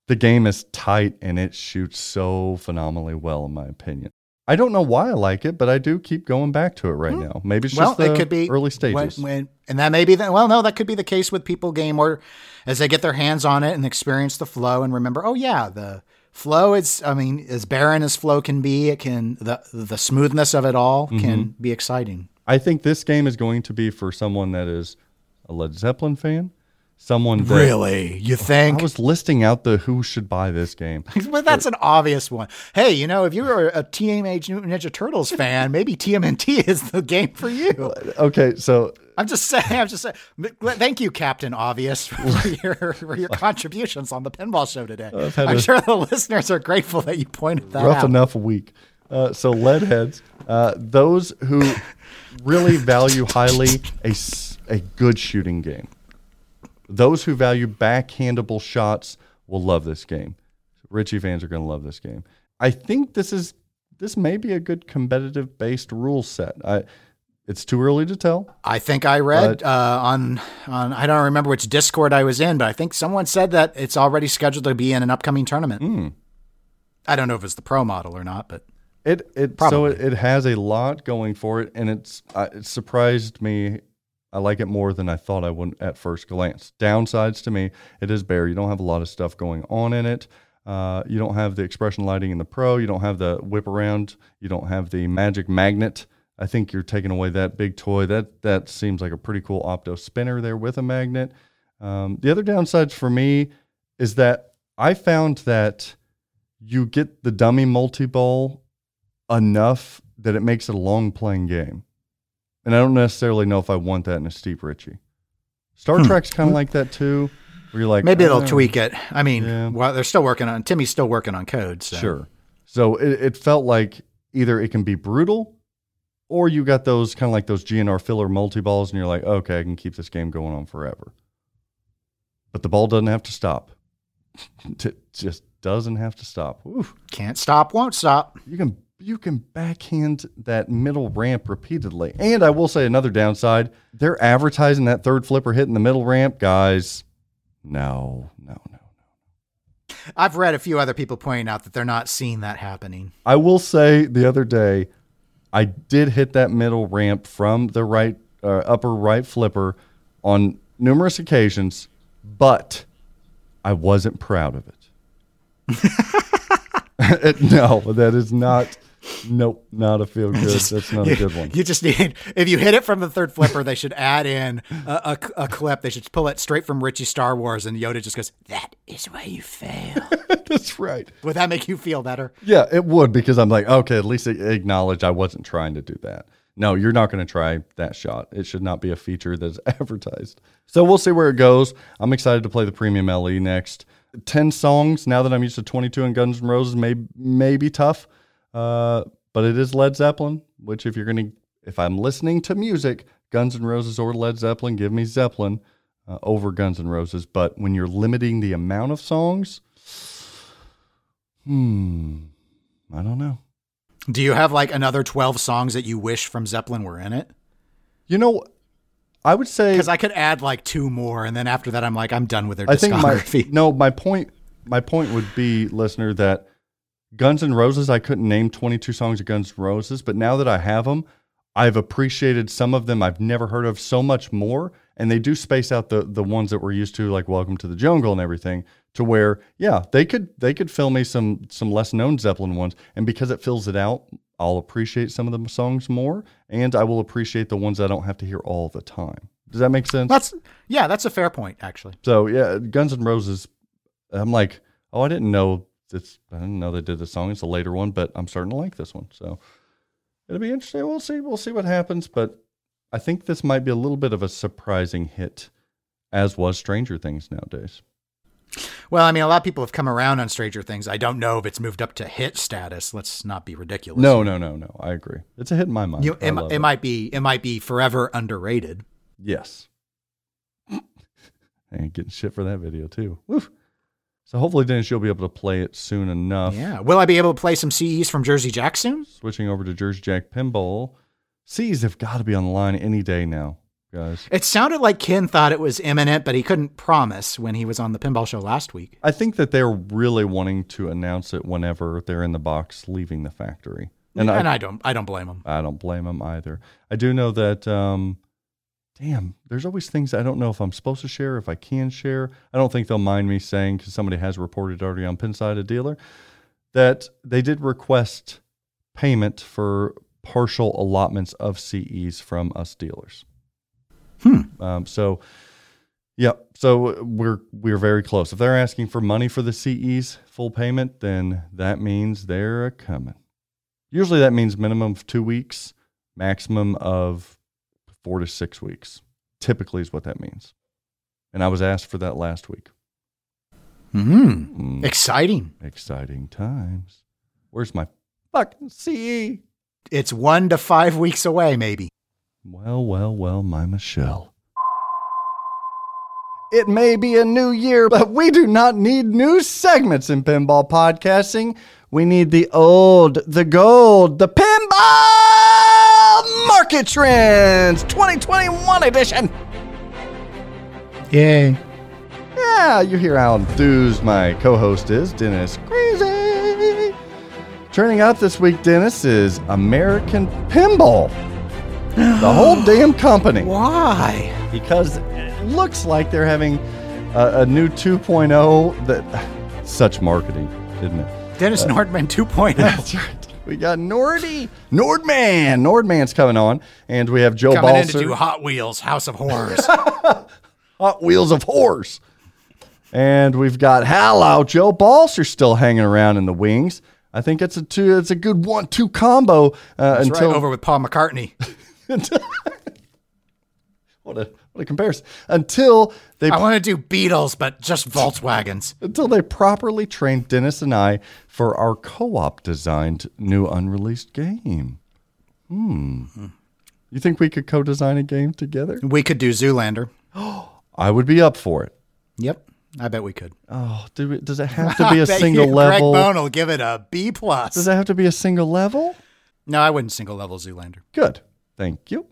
The game is tight and it shoots so phenomenally well, in my opinion. I don't know why I like it, but I do keep going back to it right now. Maybe it's well, just the it could be early when- stages. when- and that may be the, well, no, that could be the case with people game or as they get their hands on it and experience the flow and remember, oh yeah, the flow is, I mean, as barren as flow can be, it can, the, the smoothness of it all Mm-hmm. can be exciting. I think this game is going to be for someone that is a Led Zeppelin fan, someone that Really? You think? I was listing out the who should buy this game. Well, that's an obvious one. Hey, you know, if you're a Teenage Ninja Turtles fan, maybe TMNT is the game for you. Okay, so I'm just saying. I'm just saying. Thank you, Captain Obvious, for your for your contributions on the pinball show today. I'm a- sure the listeners are grateful that you pointed that out. rough out. enough week. Uh, so lead heads, uh, those who really value highly a, a good shooting game, those who value backhandable shots will love this game. Ritchie fans are going to love this game. I think this is this may be a good competitive based rule set. I It's too early to tell. I think I read But- uh, on on I don't remember which Discord I was in, but I think someone said that it's already scheduled to be in an upcoming tournament. Hmm. I don't know if it's the pro model or not, but It it so Probably. it, it has a lot going for it, and it's uh, it surprised me. I like it more than I thought I would at first glance. Downsides to me, it is bare. You don't have a lot of stuff going on in it. Uh, you don't have the expression lighting in the pro. You don't have the whip around. You don't have the magic magnet. I think you're taking away that big toy. That that seems like a pretty cool opto spinner there with a magnet. Um, the other downsides for me is that I found that you get the dummy multi ball enough that it makes it a long playing game. And I don't necessarily know if I want that in a Steve Ritchie. Star hmm. Trek's kind of hmm. like that too, where you're like, maybe they'll "Oh, tweak it. I mean, Yeah. well, they're still working on. Timmy's still working on code. So. Sure. So it, it felt like either it can be brutal or you got those kind of like those GNR filler multi balls and you're like, okay, I can keep this game going on forever. But the ball doesn't have to stop. it just doesn't have to stop. Oof. Can't stop, won't stop. you can you can backhand that middle ramp repeatedly. And I will say another downside, they're advertising that third flipper hitting the middle ramp, guys. No, no, no. No. I've read a few other people pointing out that they're not seeing that happening. I will say the other day, I did hit that middle ramp from the right uh, upper right flipper on numerous occasions, but I wasn't proud of it. no, that is not. Nope, not a feel good. That's not a good one. You just need, if you hit it from the third flipper, they should add in a, a, a clip. They should pull it straight from Ritchie Star Wars, and Yoda just goes, "That is why you fail." That's right. Would that make you feel better? Yeah, it would because I'm like, okay, at least acknowledge I wasn't trying to do that. No, you're not going to try that shot. It should not be a feature that's advertised. So we'll see where it goes. I'm excited to play the premium LE next. 10 songs now that I'm used to 22 and Guns N' Roses may may be tough. Uh, but it is Led Zeppelin, which if you're going to if I'm listening to music, Guns N' Roses or Led Zeppelin, give me Zeppelin uh, over Guns N' Roses, but when you're limiting the amount of songs, hmm, I don't know. Do you have like another 12 songs that you wish from Zeppelin were in it? You know, I would say Because I could add like two more, and then after that, I'm like, I'm done with their I think my discography. no, my point my point would be, listener, that Guns N' Roses, I couldn't name 22 songs of Guns N' Roses, but now that I have them, I've appreciated some of them I've never heard of so much more, and they do space out the the ones that we're used to, like Welcome to the Jungle and everything, to where yeah, they could they could fill me some some less known Zeppelin ones, and because it fills it out, I'll appreciate some of the songs more, and I will appreciate the ones I don't have to hear all the time. Does that make sense? That's yeah, that's a fair point actually. So yeah, Guns N' Roses. I'm like, oh, I didn't know this. I didn't know they did this song. It's a later one, but I'm starting to like this one. So it'll be interesting. We'll see. We'll see what happens. But I think this might be a little bit of a surprising hit, as was Stranger Things nowadays. Well, I mean, a lot of people have come around on Stranger Things. I don't know if it's moved up to hit status. Let's not be ridiculous. No, no, no, no. I agree. It's a hit in my mind. You, I it, it might be it might be forever underrated. Yes. and getting shit for that video too. Woo. So hopefully, Dennis, you'll be able to play it soon enough. Yeah. Will I be able to play some CEs from Jersey Jack soon? switching over to Jersey Jack Pinball. CEs have got to be on the line any day now, guys. It sounded like Ken thought it was imminent, but he couldn't promise when he was on the pinball show last week. I think that they're really wanting to announce it whenever they're in the box leaving the factory. And, And, I, I don't I don't blame them. I don't blame them either. I do know that, um, damn, there's always things I don't know if I'm supposed to share, if I can share. I don't think they'll mind me saying, because somebody has reported already on Pinside, a dealer, that they did request payment for partial allotments of CEs from us dealers. Hmm. Um, so, yeah, so we're we're very close. If they're asking for money for the CEs full payment, then that means they're coming. Usually, that means minimum of two weeks, maximum of four to six weeks. Typically, is what that means. And I was asked for that last week. Hmm. Mm, Exciting. exciting times. Where's my fucking CE? It's one to five weeks away, maybe. Well, well, well, my Michelle. It may be a new year, but we do not need new segments in pinball podcasting. We need the old, the gold, the pinball Market Trends 2021 edition. Yay. Yeah, you hear how enthused my co host is, Dennis Crazy. Turning out this week, Dennis, is American Pinball. The whole damn company. Why? Because it looks like they're having a, a new 2.0 that. Such marketing, isn't it? Dennis uh, Nordman 2.0. That's right. We got Nordy, Nordman. Nordman's coming on, and we have Joe Coming in to do Hot Wheels House of Horrors. Hot Wheels of Horrors. And we've got Hallow. Joe Balcer still hanging around in the wings. I think it's a two. It's a good one-two combo uh, That's until right over with Paul McCartney. what a what a comparison. Until they I want to do Beatles, but just Volkswagens. until they properly train Dennis and I for our co-op designed new unreleased game. Hmm. You think we could co-design a game together? We could do Zoolander. I would be up for it. Yep. I bet we could. Oh, do we, does it have to be a single you level? Greg Bone will give it a B plus. Does it have to be a single level? No, I wouldn't single level Zoolander. Good. Thank you.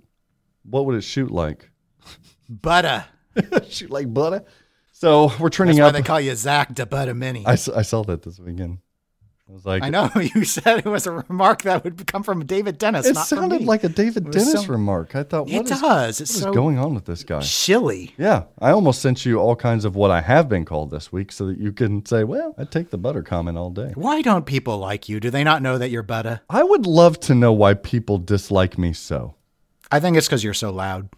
What would it shoot like? Butter. shoot like butter. So we're turning That's why they call you Zach de Butter Meny. I saw that this weekend. I was like, I know you said it was a remark that would come from David Dennis. It sounded like a David Dennis so- remark. I thought, It what is- does. what It's is so going on with this guy? chilly. Yeah, I almost sent you all kinds of what I have been called this week so that you can say, well, I take the butter comment all day. Why don't people like you? Do they not know that you're butter? I would love to know why people dislike me so. I think it's because you're so loud.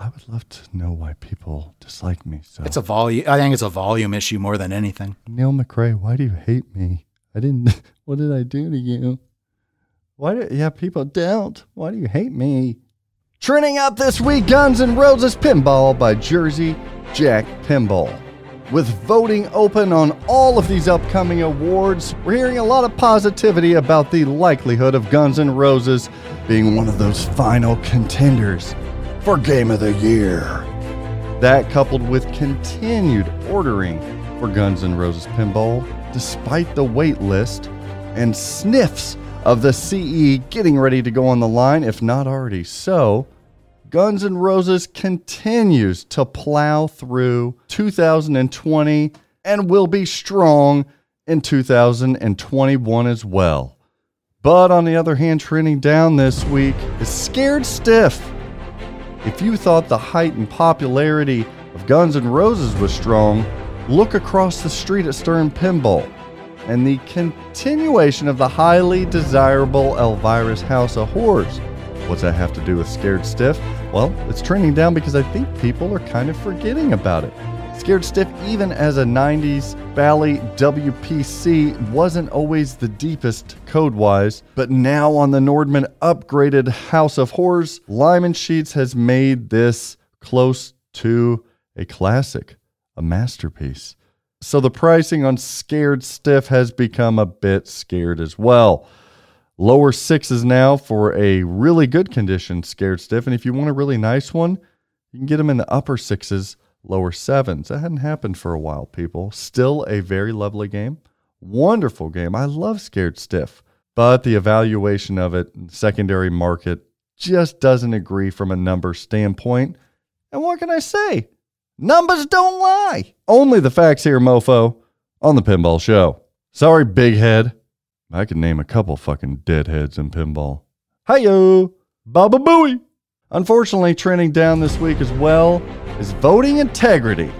I would love to know why people dislike me so. It's a volume. I think it's a volume issue more than anything. Neil McRae, why do you hate me? I didn't. What did I do to you? Why do yeah people don't? Why do you hate me? Trending up this week, Guns N' Roses Pinball by Jersey Jack Pinball. With voting open on all of these upcoming awards, we're hearing a lot of positivity about the likelihood of Guns N' Roses being one of those final contenders for Game of the Year. That coupled with continued ordering for Guns N' Roses Pinball, despite the wait list and sniffs of the CE getting ready to go on the line, if not already so, Guns N' Roses continues to plow through 2020 and will be strong in 2021 as well. But on the other hand, trending down this week is Scared Stiff. If you thought the height and popularity of Guns N' Roses was strong, look across the street at Stern Pinball and the continuation of the highly desirable Elvira's House of Horrors. What's that have to do with Scared Stiff? Well, it's trending down because I think people are kind of forgetting about it. Scared Stiff, even as a 90s Bally WPC, wasn't always the deepest code wise, but now on the Nordman upgraded House of Horrors, Lyman Sheets has made this close to a classic, a masterpiece. So the pricing on Scared Stiff has become a bit scared as well. Lower sixes now for a really good condition Scared Stiff. And if you want a really nice one, you can get them in the upper sixes, lower sevens. That hadn't happened for a while, people. Still a very lovely game. Wonderful game. I love Scared Stiff. But the evaluation of it, secondary market, just doesn't agree from a number standpoint. And what can I say? Numbers don't lie. Only the facts here, mofo, on the Pinball Show. Sorry, big head. I can name a couple fucking deadheads in pinball. Hiyo, Baba Booey. Unfortunately, trending down this week as well is voting integrity.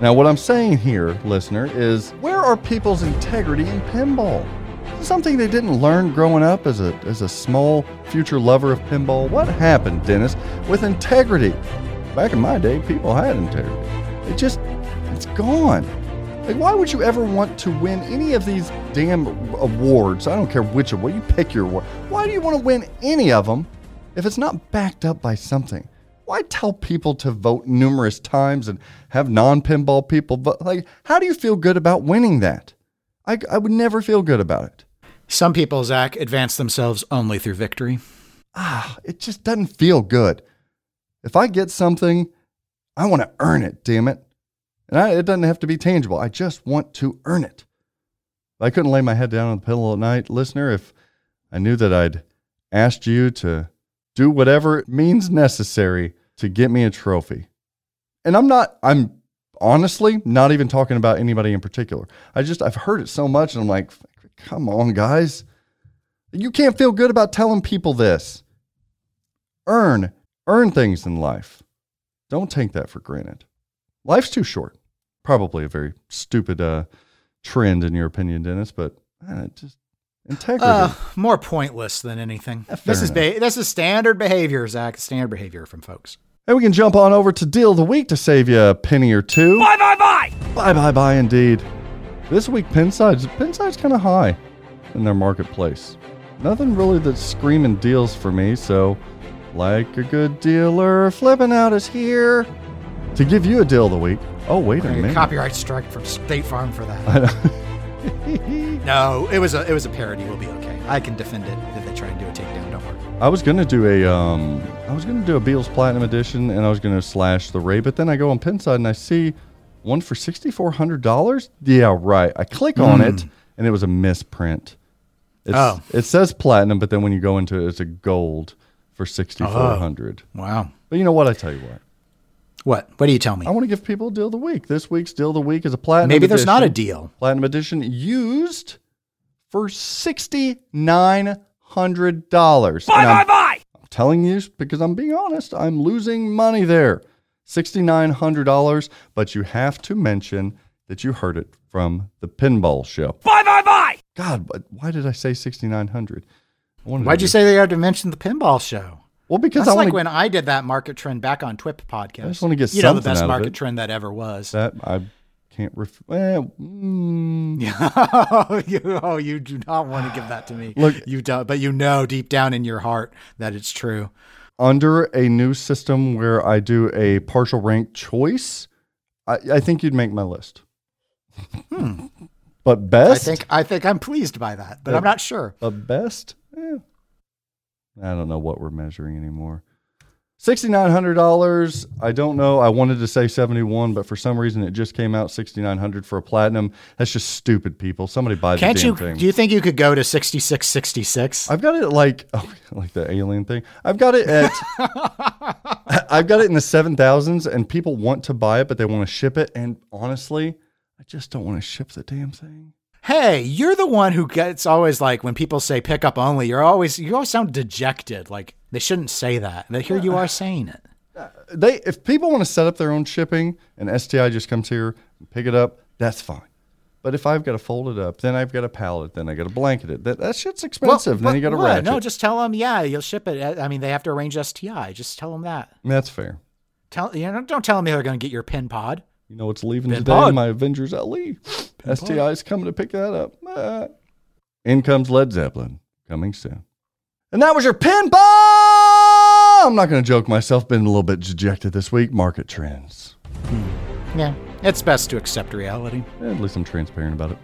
Now, what I'm saying here, listener, is where are people's integrity in pinball? Something they didn't learn growing up as a as a small future lover of pinball? What happened, Dennis, with integrity? Back in my day, people had integrity. It just it's gone. Like, why would you ever want to win any of these damn awards? I don't care which award. You pick your award. Why do you want to win any of them if it's not backed up by something? Why tell people to vote numerous times and have non-pinball people vote? Like, how do you feel good about winning that? I, I would never feel good about it. Some people, Zach, advance themselves only through victory. Ah, it just doesn't feel good. If I get something, I want to earn it, damn it. And I, it doesn't have to be tangible. I just want to earn it. I couldn't lay my head down on the pillow at night, listener, if I knew that I'd asked you to do whatever it means necessary to get me a trophy. And I'm not, I'm honestly not even talking about anybody in particular. I just, I've heard it so much and I'm like, come on, guys. You can't feel good about telling people this. Earn, earn things in life. Don't take that for granted. Life's too short. Probably a very stupid uh, trend in your opinion, Dennis, but uh, just integrity. Uh, more pointless than anything. fair this is ba- this is standard behavior, Zach. Standard behavior from folks. And we can jump on over to Deal of the Week to save you a penny or two. Bye, bye, bye. Bye, bye, bye, indeed. This week, Pinside's, Pinside's kind of high in their marketplace. Nothing really that's screaming deals for me, so like a good dealer, flipping out is here to give you a deal of the week. Oh, wait a minute. copyright strike from State Farm for that. no, it was a it was a parody. We'll be okay. I can defend it if they try and do a takedown. Don't worry. I was gonna do a um, I was gonna do a Beatles Platinum Edition, and I was gonna slash the Ray, but then I go on Pinside and I see one for sixty four hundred dollars. Yeah, right. I click on it, and it was a misprint. It's, Oh. it says platinum, but then when you go into it, it's a gold for sixty four hundred. Wow. But you know what? I tell you what, What? What do you tell me? I want to give people a deal of the week. This week's deal of the week is a platinum. Maybe there's not a deal. Platinum edition used for sixty nine hundred dollars. Bye bye bye. I'm telling you because I'm being honest. I'm losing money there. Sixty nine hundred dollars, but you have to mention that you heard it from the Pinball Show. Bye bye bye. God, but why did I say sixty nine hundred? Why'd you say they had to mention the pinball show? Well, because That's I like want when I did that market trend back on TWIP podcast. I just wanna get you know the best market it. trend that ever was. that I can't. Ref- well, mm, oh, you, oh, you do not want to give that to me. Look- you don't, but you know deep down in your heart that it's true. under a new system where I do a partial rank choice, I, I think you'd make my list. But best, I think I think I'm pleased by that, but I'm not sure. but best, eh, I don't know what we're measuring anymore. Sixty nine hundred dollars. I don't know. I wanted to say seventy one, but for some reason it just came out sixty nine hundred for a platinum. That's just stupid, people. Somebody buy the thing. Can't damn you? thing. Do you think you could go to 66, 66? I've got it like oh, like the alien thing. I've got it at I've got it in the seven thousands, and people want to buy it, but they want to ship it. And honestly, I just don't want to ship the damn thing. Hey, you're the one who gets always like when people say pickup only. You're always you always sound dejected. Like they shouldn't say that. But here you are saying it. They if people want to set up their own shipping, and STI just comes here and pick it up, that's fine. But if I've got to fold it up, then I've got to pallet, then I got to blanket it. That that shit's expensive. then you got to ratchet. No, just tell them. Yeah, you'll ship it. I mean, they have to arrange STI. Just tell them that. that's fair. Tell you know, don't tell them they're going to get your pin pod. You know what's leaving Pin today? pod. My Avengers LE. STI's coming to pick that up. Ah. In comes Led Zeppelin, coming soon. And that was your pin I'm not going to joke myself. Been a little bit dejected this week. Market trends. Hmm. Yeah, it's best to accept reality. At least I'm transparent about it.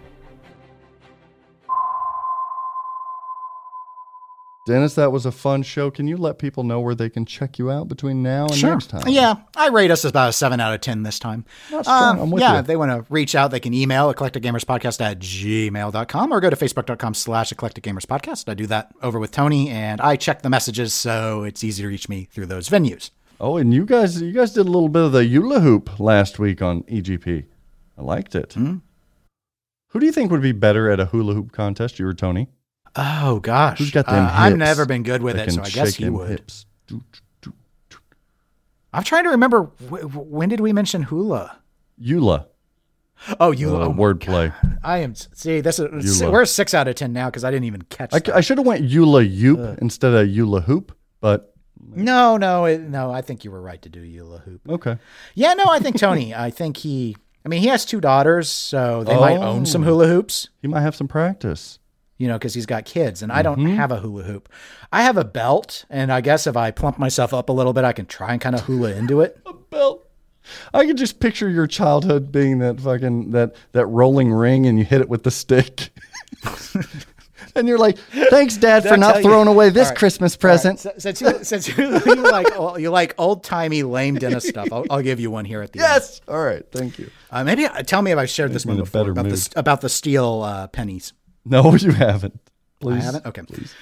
Dennis, that was a fun show. Can you let people know where they can check you out between now and next time? Yeah, I rate us about a seven out of ten this time. Not strong. I'm with yeah, if they want to reach out, they can email eclecticgamerspodcast at gmail.com or go to facebook.com slash eclecticgamerspodcast. I do that over with Tony, and I check the messages, so it's easy to reach me through those venues. Oh, and you guys, you guys did a little bit of the hula hoop last week on EGP. I liked it. Hmm? Who do you think would be better at a hula hoop contest? You or Tony? Oh, gosh. Who's got them Uh, I've never been good with it, so I guess he would. hips? I'm trying to remember, wh- wh- when did we mention hula? Eula. Oh, you. Uh, oh wordplay. I am. See, this is Eula. we're six out of ten now because I didn't even catch. I. I should have went Eula Yoop instead of Eula Hoop, but no, no, it, no. I think you were right to do hula hoop. okay. Yeah, no, I think Tony. I think he. I mean, he has two daughters, so they might own some Oh. hula hoops. He might have some practice. You know, because he's got kids, and I don't Mm-hmm. have a hula hoop. I have a belt, and I guess if I plump myself up a little bit, I can try and kind of hula into it. a Belt. I could just picture your childhood being that fucking that that rolling ring, and you hit it with the stick. and you're like, "Thanks, Dad, for I not tell you- throwing away this right, Christmas present." si- Since you, since you, you like you like old timey lame dentist stuff, I'll, I'll give you one here at the end. Yes. All right. Thank you. Uh, maybe uh, tell me if I've shared this one before about the mood. about the steel uh, pennies. No, you haven't. Please. I haven't. Okay. Please.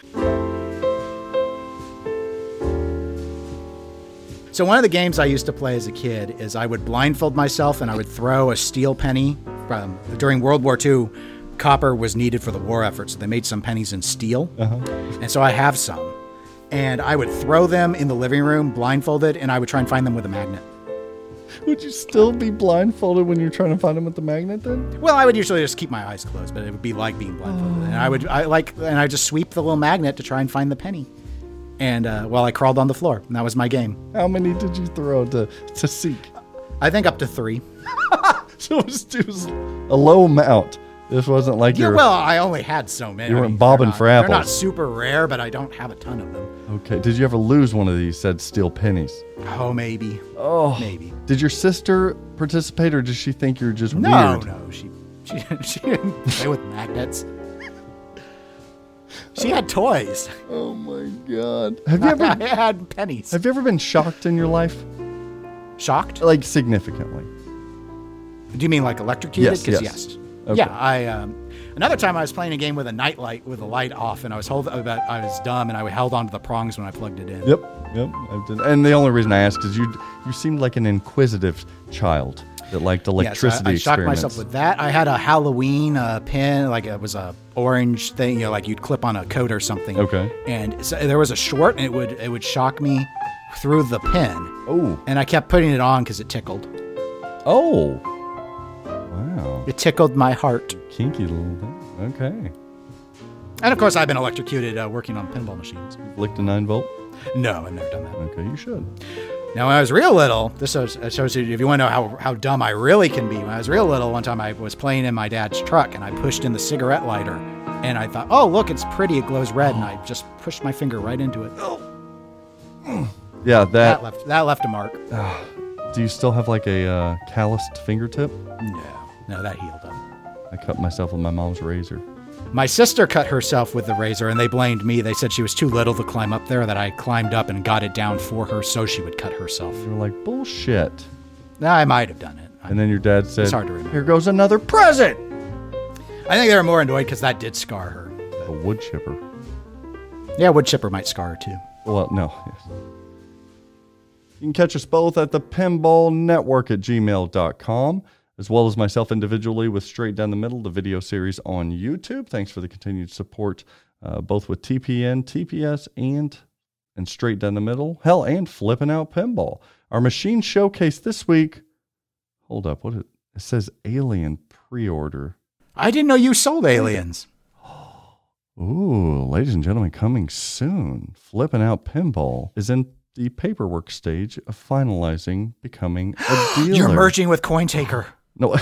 So one of the games I used to play as a kid is I would blindfold myself and I would throw a steel penny from during World War II. Copper was needed for the war effort, so they made some pennies in steel, uh-huh. and so I have some. And I would throw them in the living room, blindfolded, and I would try and find them with a magnet. Would you still be blindfolded when you're trying to find them with the magnet then? Well, I would usually just keep my eyes closed, but it would be like being blindfolded. And I would, I like, and I just sweep the little magnet to try and find the penny. And uh, while I crawled on the floor, and that was my game. How many did you throw to, to seek? I think up to three. So it was, it was a low amount. This wasn't like Yeah, you're well, I only had so many. You I weren't mean, bobbing they're not- for They're not super rare, but I don't have a ton of them. okay. Did you ever lose one of these said steel pennies? Oh, maybe. Oh, Maybe. Did your sister participate, or does she think you're just No, weird? no, she she she didn't play with magnets. She had toys. Oh my god. Have you ever I had pennies. have you ever been shocked in your life, Shocked? like significantly? Do you mean like electrocuted? Yes, 'Cause yes. yes. Okay. Yeah, I um, another time I was playing a game with a night light with the light off, and I was hold, I was dumb, and I held onto the prongs when I plugged it in. Yep, yep. Done, and the only reason I asked is you you seemed like an inquisitive child that liked electricity. Yes, I- I, shocked myself with that. I had a Halloween uh, pin, like it was a orange thing, you know, like you'd clip on a coat or something. Okay. And so there was a short, and it would it would shock me through the pin, Oh, and I kept putting it on because it tickled. oh, wow, It tickled my heart. kinky little thing. Okay, And of course, I've been electrocuted uh, working on pinball machines. licked a nine volt. No, I've never done that. Okay, you should. Now, when I was real little, this shows, you if you want to know how, how dumb I really can be. When I was real little, one time I was playing in my dad's truck and I pushed in the cigarette lighter. And I thought, oh, look, it's pretty. It glows red. And I just pushed my finger right into it. Oh. Yeah, that. That left, that left a mark. Do you still have like a uh, calloused fingertip? No, no, that healed up. I cut myself with my mom's razor. My sister cut herself with the razor and they blamed me. They said she was too little to climb up there, that I climbed up and got it down for her so she would cut herself. You're like bullshit. I might have done it. I, And then your dad said, hard to remember. "Here goes another present." I think they were more annoyed because that did scar her. A wood chipper. Yeah, wood chipper might scar her too. Well, no. Yes. You can catch us both at the Pinball Network at gmail.com, as well as myself individually with Straight Down the Middle, the video series on YouTube. Thanks for the continued support, uh, both with TPN, TPS, and and Straight Down the Middle. Hell, and Flipping Out Pinball. Our machine showcase this week. Hold up, what is, it says Alien pre-order. I didn't know you sold aliens. Ooh, ladies and gentlemen, coming soon. Flipping out pinball is in the paperwork stage of finalizing becoming a dealer. You're merging with CoinTaker. No.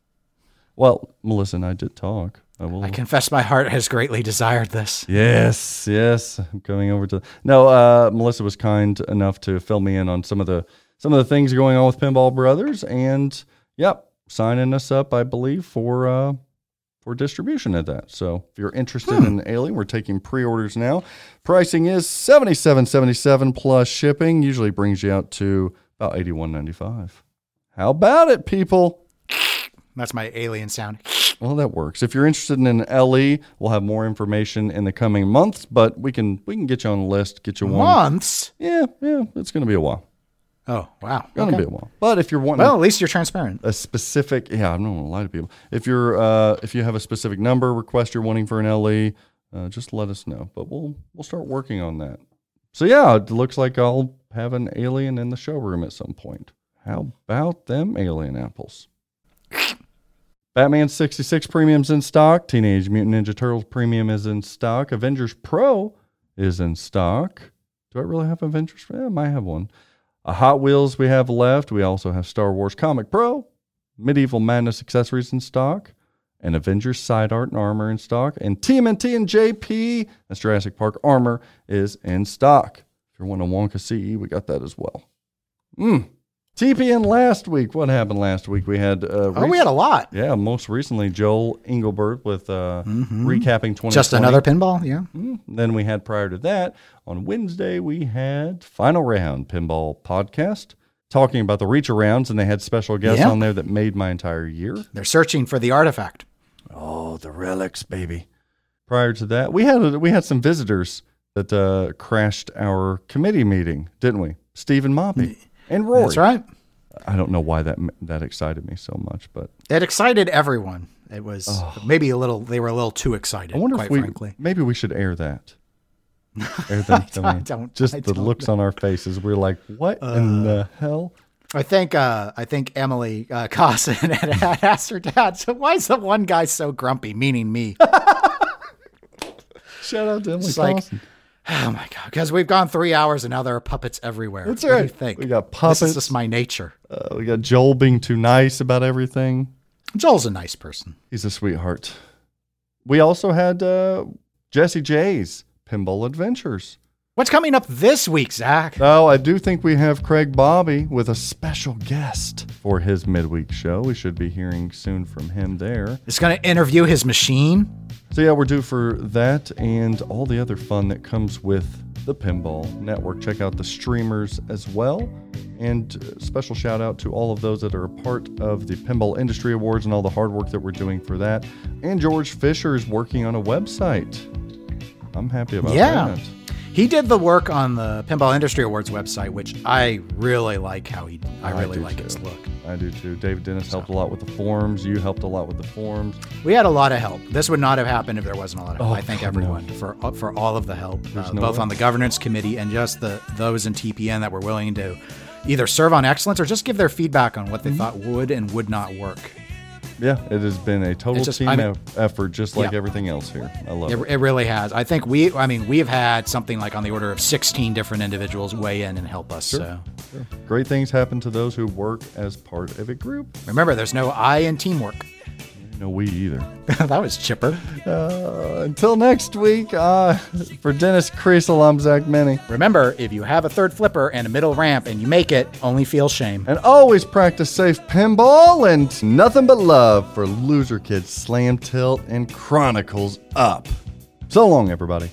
well, Melissa and I did talk. I will. I confess my heart has greatly desired this. Yes, yes. I'm coming over to. No, uh, Melissa was kind enough to fill me in on some of the some of the things going on with Pinball Brothers, and yep, signing us up, I believe, for uh, for distribution at that. So if you're interested in Alien, we're taking pre-orders now. Pricing is seventy seven seventy seven plus shipping. Usually brings you out to about eighty one ninety five. How about it, people? That's my alien sound. Well, that works. If you're interested in an LE, we'll have more information in the coming months, but we can we can get you on the list, get you one. Months? Yeah, yeah, it's going to be a while. Oh, wow. Going to Okay. be a while. But if you're wanting Well, at least you're transparent. a specific, yeah, I'm not to lie to people. If you're uh, if you have a specific number request you're wanting for an LE, uh, just let us know. But we'll we'll start working on that. So yeah, it looks like I'll have an alien in the showroom at some point. How about them alien apples? Batman 66 premium's in stock. Teenage Mutant Ninja Turtles premium is in stock. Avengers Pro is in stock. Do I really have Avengers? Yeah, I might have one. A Hot Wheels we have left. We also have Star Wars Comic Pro, Medieval Madness accessories in stock, and Avengers side art and armor in stock. And TMNT and JP, that's Jurassic Park armor, is in stock. If you're wanting a Wonka CE, we got that as well. Mm. TPN last week. What happened last week? We had uh, Oh, we had a lot. yeah, most recently Joel Engelbert with uh, recapping twenty. Just another pinball? Yeah. Mm. Then we had prior to that on Wednesday we had Final Round Pinball Podcast talking about the reach arounds, and they had special guests Yeah. on there that made my entire year. They're searching for the artifact. Oh, the relics, baby. Prior to that, we had we had some visitors that uh, crashed our committee meeting, didn't we? Stephen Moppy and Rory. That's right. I don't know why that that excited me so much, but It excited everyone. It was maybe a little. They were a little too excited. I wonder quite if we frankly. maybe we should air that. Air them to I don't- Just I the don't looks on our faces. We're like, what in the hell? I think uh, I think Emily uh, Cossin had, had asked her dad. So why is the one guy so grumpy? Meaning me. Shout out to Emily It's like- Clausen. Oh my god! Because we've gone three hours and now there are puppets everywhere. That's what Do you right. think We got puppets. This is just my nature. Uh, we got Joel being too nice about everything. Joel's a nice person. He's a sweetheart. We also had uh, Jesse J's Pinball Adventures. What's coming up this week, Zach? Now, I do think we have Craig Bobby with a special guest for his midweek show. We should be hearing soon from him there. It's going to interview his machine. So, yeah, we're due for that and all the other fun that comes with the Pinball Network. Check out the streamers as well. And uh, special shout out to all of those that are a part of the Pinball Industry Awards and all the hard work that we're doing for that. And George Fisher is working on a website. I'm happy about Yeah. that. He did the work on the Pinball Industry Awards website, which I really like how he. I I really do like too. its look. I do too. David Dennis helped a lot with the forums. You helped a lot with the forums. We had a lot of help. This would not have happened if there wasn't a lot of help. Oh, I thank everyone for for all of the help, uh, no both way. on the governance committee and just the those in TPN that were willing to either serve on excellence or just give their feedback on Mm-hmm. what they thought would and would not work. Yeah, it has been a total just- team I mean- effort, just like Yeah. everything else here. I love It, it. it really has. I think we. I mean, we've had something like on the order of 16 different individuals weigh in and help us. So Great things happen to those who work as part of a group. remember, there's no I in teamwork. No, we either. that was chipper. Uh, until next week, uh, for Dennis Kriesel, I'm Zach Meny. Remember, if you have a third flipper and a middle ramp and you make it, only feel shame. And always practice safe pinball and nothing but love for Loser Kids Slam Tilt and Chronicles Up. So long, everybody.